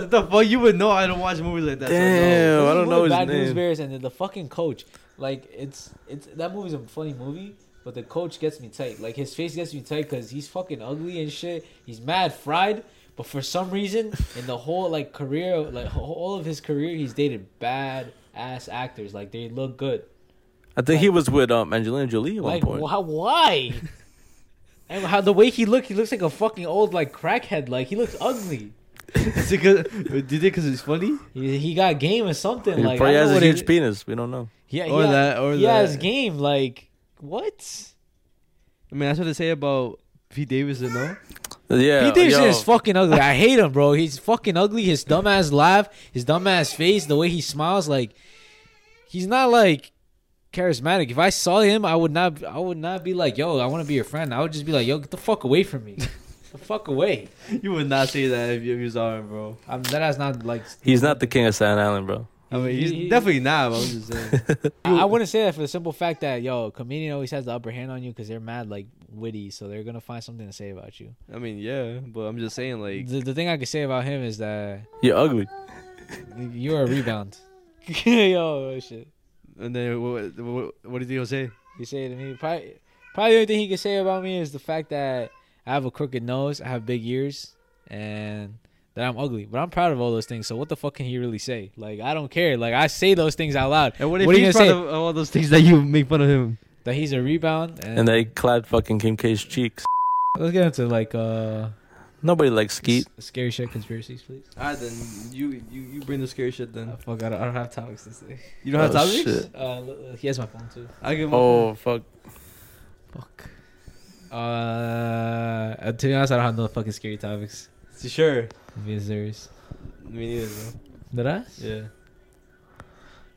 the, the fuck you would know I don't watch movies like that. so no. Damn, I don't know his Bad News. Bears and then the fucking coach. Like it's it's that movie's a funny movie, but the coach gets me tight. Like his face gets me tight because he's fucking ugly and shit. He's mad fried, but for some reason in the whole like career, like all of his career, he's dated bad ass actors. Like they look good. I think he was with um Angelina Jolie at one Like point. why? why? and how the way he look, he looks like a fucking old like crackhead. Like he looks ugly. Is it 'cause- did it because it's funny? He, he got game or something. He Like probably has a huge it- penis. We don't know. Yeah, Or yeah, that, or he has game. Like what? I mean, that's what they say about Pete Davidson, no? Yeah. Pete Davidson yo, is fucking ugly. I hate him, bro. He's fucking ugly. His dumbass laugh, his dumbass face, the way he smiles, like he's not like charismatic. If I saw him, I would not. I would not be like, "Yo, I want to be your friend." I would just be like, "Yo, get the fuck away from me." the fuck away. You would not say that if you, if you saw him, bro. I'm that is not like. He's not the king of Staten Island, bro. I mean, he's He- he- definitely not. But I'm just saying. I, I wouldn't say that for the simple fact that yo, comedian always has the upper hand on you because they're mad like witty, so they're gonna find something to say about you. I mean, yeah, but I'm just saying, like, The, the thing I can say about him is that You're ugly. you're a rebound. yo, shit. and then what, what, what did he say? He say it to me. Probably, probably the only thing he can say about me is the fact that I have a crooked nose, I have big ears, and that I'm ugly. But I'm proud of all those things. So what the fuck can he really say? Like I don't care. Like I say those things out loud. And what if What are you he's gonna proud of all those things that you make fun of him? That he's a rebound. And, And they clapped fucking Kim K's cheeks. let's get into like uh Nobody likes Skete. s- scary shit conspiracies, please. Alright, then you you you bring the scary shit then. Uh, fuck, I don't, I don't have topics to say. You don't have Oh, topics? shit. Uh, uh, he has my phone too. I give him. Oh fuck. Fuck. Uh, uh, to be honest, I don't have no fucking scary topics. Sure. I'm being serious. Me neither, bro. Did I? Yeah.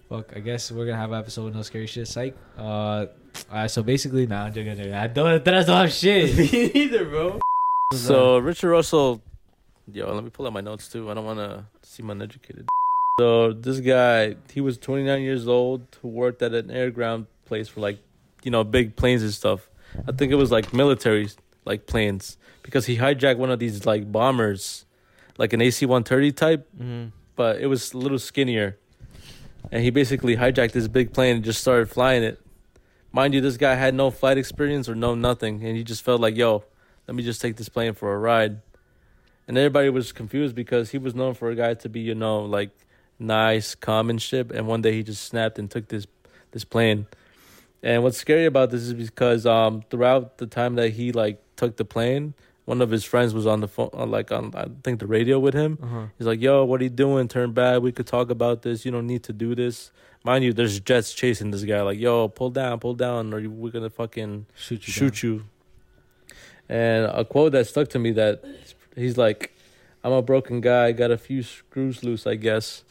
Fuck, I guess we're gonna have an episode with no scary shit. Psych. Uh, alright. So basically, nah, I'm joking. I'm joking. I don't. That I don't have shit. Me neither, bro. So Richard Russell, yo, let me pull out my notes too. I don't want to seem uneducated. So this guy, he was 29 years old, who worked at an air ground place for like, you know, big planes and stuff. I think it was like military, like planes, because he hijacked one of these like bombers, like an AC-130 type, Mm-hmm. but it was a little skinnier. And he basically hijacked this big plane and just started flying it. Mind you, this guy had no flight experience or no nothing, and he just felt like, yo, let me just take this plane for a ride. And everybody was confused because he was known for a guy to be, you know, like nice, calm and shit. And one day he just snapped and took this this plane. And what's scary about this is because um throughout the time that he like took the plane, one of his friends was on the phone, uh, like on I think the radio with him. Uh-huh. He's like, "Yo, what are you doing? Turn back. We could talk about this. You don't need to do this." Mind you, there's jets chasing this guy. Like, "Yo, pull down, pull down, or we're gonna fucking Shoot you. shoot you." And a quote that stuck to me that he's like, "I'm a broken guy. Got a few screws loose, I guess."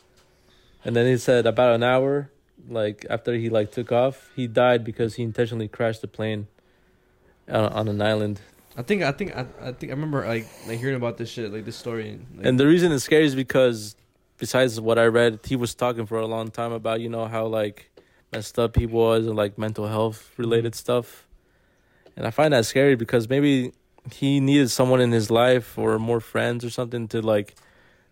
And then he said about an hour, like after he like took off, he died because he intentionally crashed the plane on, on an island. I think I think I, I think I remember like like hearing about this shit like this story. Like, And the reason it's scary is because, besides what I read, he was talking for a long time about you know how like messed up he was and like mental health related stuff. And I find that scary because maybe he needed someone in his life or more friends or something to like,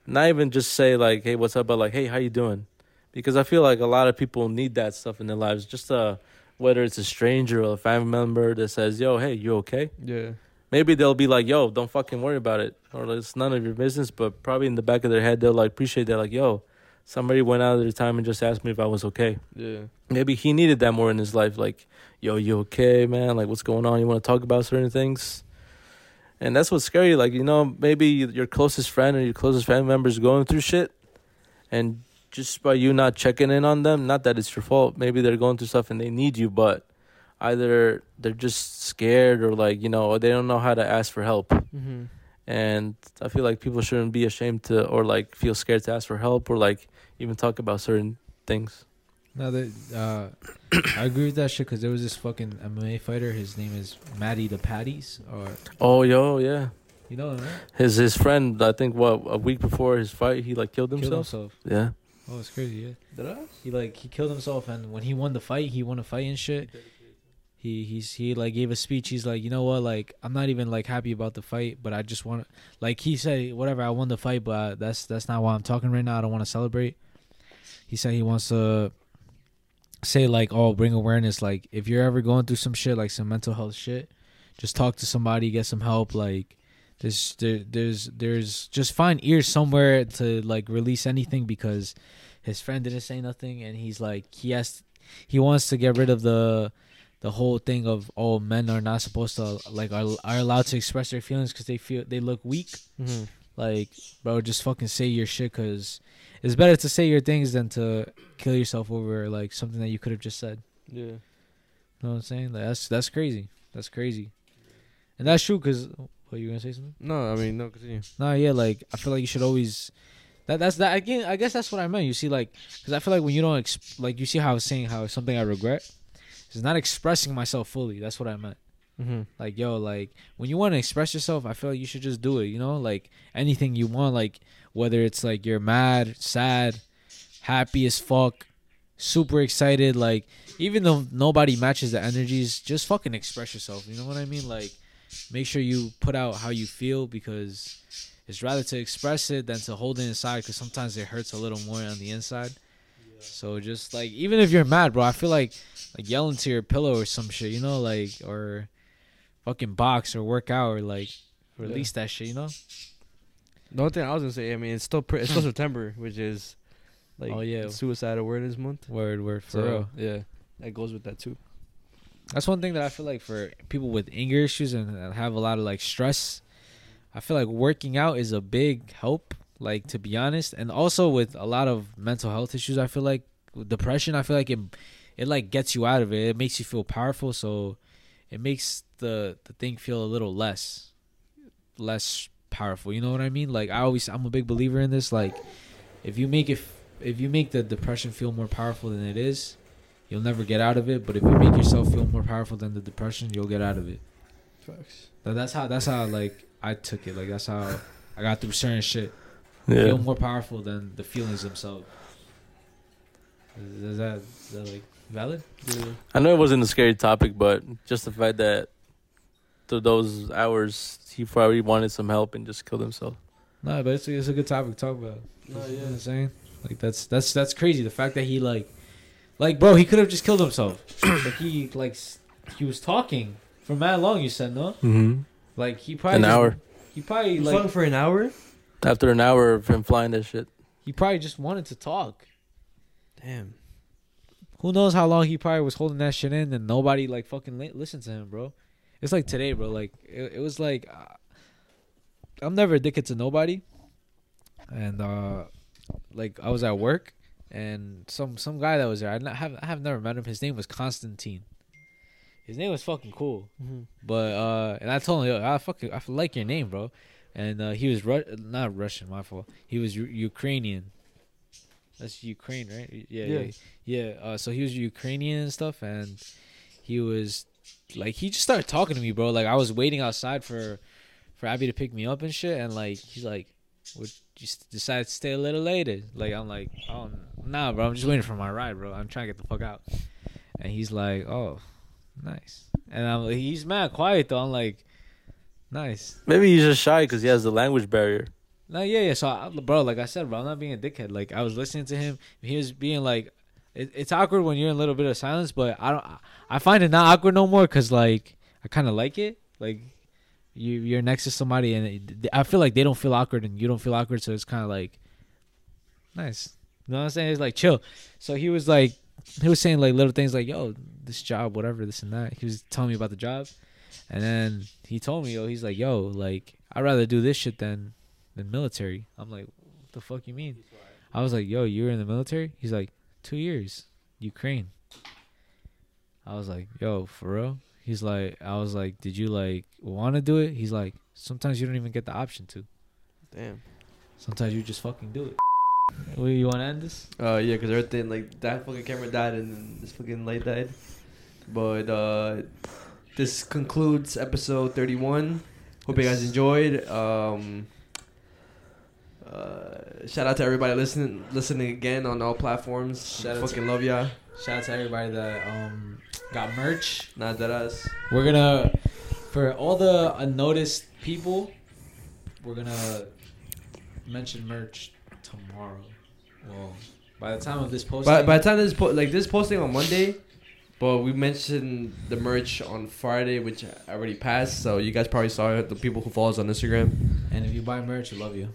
not even just say like, "Hey, what's up?" but like, "Hey, how you doing?" Because I feel like a lot of people need that stuff in their lives. Just uh, whether it's a stranger or a family member that says, "Yo, hey, you okay?" yeah. Maybe they'll be like, "Yo, don't fucking worry about it," or it's none of your business. But probably in the back of their head, they'll like appreciate that, like, "Yo, somebody went out of their time and just asked me if I was okay. Yeah. Maybe he needed that more in his life. Like, yo, you okay, man? Like, what's going on? You want to talk about certain things? And that's what's scary. Like, you know, maybe your closest friend or your closest family member is going through shit, and just by you not checking in on them, not that it's your fault. Maybe they're going through stuff and they need you, but either they're just scared or like you know they don't know how to ask for help. Mm-hmm. And I feel like people shouldn't be ashamed to or like feel scared to ask for help or like even talk about certain things. No, that uh, I agree with that shit because there was this fucking MMA fighter. His name is Paddy the Baddies, or Oh, yo, yeah. you know him, right? His his friend, I think, what a week before his fight, he like killed Killed himself. himself. Yeah. Oh, it's crazy. Yeah. Did I? He like he killed himself, and when he won the fight, he won a fight and shit. He he's he like gave a speech. He's like, you know what, like I'm not even like happy about the fight, but I just want, to, like he said, whatever, I won the fight, but uh, that's that's not why I'm talking right now. I don't want to celebrate. He said he wants to say like, oh, bring awareness. Like if you're ever going through some shit, like some mental health shit, just talk to somebody, get some help. Like there's there, there's there's just find ears somewhere to like release anything because his friend didn't say nothing and he's like he has he wants to get rid of the the whole thing of oh men are not supposed to like are, are allowed to express their feelings because they feel they look weak Mm-hmm. like bro just fucking say your shit because it's better to say your things than to kill yourself over like something that you could have just said Yeah. you know what i'm saying like, that's that's crazy that's crazy and that's true because what you gonna say something No, I mean no. Continue. no, yeah, like I feel like you should always. That that's that again. I guess that's what I meant. You see, like, because I feel like when you don't ex- like, you see how I was saying how something I regret is not expressing myself fully. That's what I meant. Mm-hmm. Like, yo, like when you want to express yourself, I feel like you should just do it. You know, like anything you want, like whether it's like you're mad, sad, happy as fuck, super excited, like even though nobody matches the energies, just fucking express yourself. You know what I mean? Like, make sure you put out how you feel because it's rather to express it than to hold it inside because sometimes it hurts a little more on the inside. So just like even if you're mad, bro, I feel like like yelling to your pillow or some shit, you know, like or fucking box or work out or like release that shit, you know? The only thing I was gonna say, I mean, it's still pre- it's still September, which is like Oh, yeah. Suicide Awareness Month. Word, word, for So, real. Yeah, that goes with that too. That's one thing that I feel like for people with anger issues and have a lot of like stress, I feel like working out is a big help. Like to be honest, and also with a lot of mental health issues, I feel like depression, I feel like it, it like gets you out of it. It makes you feel powerful, so it makes the the thing feel a little less, less powerful. You know what I mean? Like I always, I'm a big believer in this. Like if you make it, if you make the depression feel more powerful than it is, you'll never get out of it. But if you make yourself feel more powerful than the depression, you'll get out of it. Facts. That's how that's how like I took it. Like that's how I got through certain shit. Yeah. Feel more powerful than the feelings themselves. Is, is that is that like valid? I know it wasn't a scary topic, but just the fact that through those hours he probably wanted some help and just killed himself. No, but it's a, it's a good topic to talk about. No, You know yeah. what I'm saying? Like that's that's that's crazy. The fact that he like like bro, he could have just killed himself. but he like he was talking for mad long, you said, no? Mm-hmm. Like he probably An just- hour. He probably You like like for an hour? After an hour of him flying that shit. he probably just wanted to talk. Damn. Who knows how long he probably was holding that shit in and nobody like fucking li- listened to him, bro. It's like today, bro. Like it, it was like uh, I'm never addicted to nobody, and uh like I was at work and some some guy that was there. I n- have I have never met him. His name was Constantine. His name was fucking cool. Mm-hmm. But uh, and I told him, yo, I fucking I like your name, bro. And uh, he was Ru- not Russian, my fault. He was U- Ukrainian. That's Ukraine, right? Yeah, yeah, Yeah. yeah. Uh, so he was Ukrainian and stuff, and he was like, he just started talking to me, bro. Like I was waiting outside for for Abby to pick me up and shit, and like he's like, "Would you s- decide to stay a little later?" Like I'm like, "Oh, nah, bro. I'm just waiting for my ride, bro. I'm trying to get the fuck out." And he's like, "Oh, nice." And I'm like, he's mad quiet though. I'm like, nice. Maybe he's just shy because he has the language barrier. No, yeah, yeah. So, I, bro, like I said, bro, I'm not being a dickhead. Like I was listening to him. He was being like, it, it's awkward when you're in a little bit of silence, but I don't. I find it not awkward no more because like I kind of like it. Like you, you're next to somebody, and it, I feel like they don't feel awkward, and you don't feel awkward. So it's kind of like nice. You know what I'm saying? It's like chill. So he was like, he was saying like little things like, "Yo, this job, whatever, this and that." He was telling me about the job, and then he told me, "Yo, he's like, yo, like I'd rather do this shit than than military." I'm like, "What the fuck you mean?" I was like, "Yo, you were in the military?" He's like, two years, Ukraine." I was like, "Yo, for real?" He's like, I was like, "Did you like want to do it?" He's like, "Sometimes you don't even get the option to. Damn. Sometimes you just fucking do it." Well, you want to end this? Uh, yeah, because everything like that fucking camera died and this fucking light died. But uh, this concludes episode thirty-one. Hope you guys enjoyed. Um, uh, shout out to everybody listening, listening again on all platforms. Shout out to- fucking love ya. Shout out to everybody that um got merch. Not that us. We're gonna for all the unnoticed people, we're gonna mention merch tomorrow. Well, by the time of this posting, By by the time this po- like this posting on Monday, but we mentioned the merch on Friday, which already passed. So you guys probably saw it. The people who follow us on Instagram. and if you buy merch, we love you.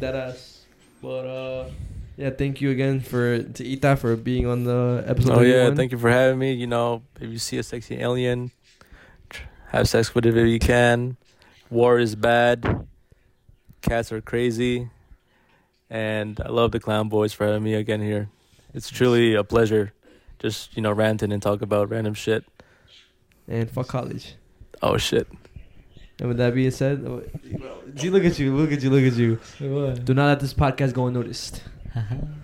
That ass. But uh, yeah, thank you again for to Ita for being on the episode. Oh yeah, 31. thank you for having me. You know, if you see a sexy alien, have sex with it if you can. War is bad. Cats are crazy. And I love the clown boys for having me again here. It's truly a pleasure. Just you know, ranting and talk about random shit. And fuck college. Oh shit. And with that being said, oh, see, look at you, look at you, look at you. Do not let this podcast go unnoticed.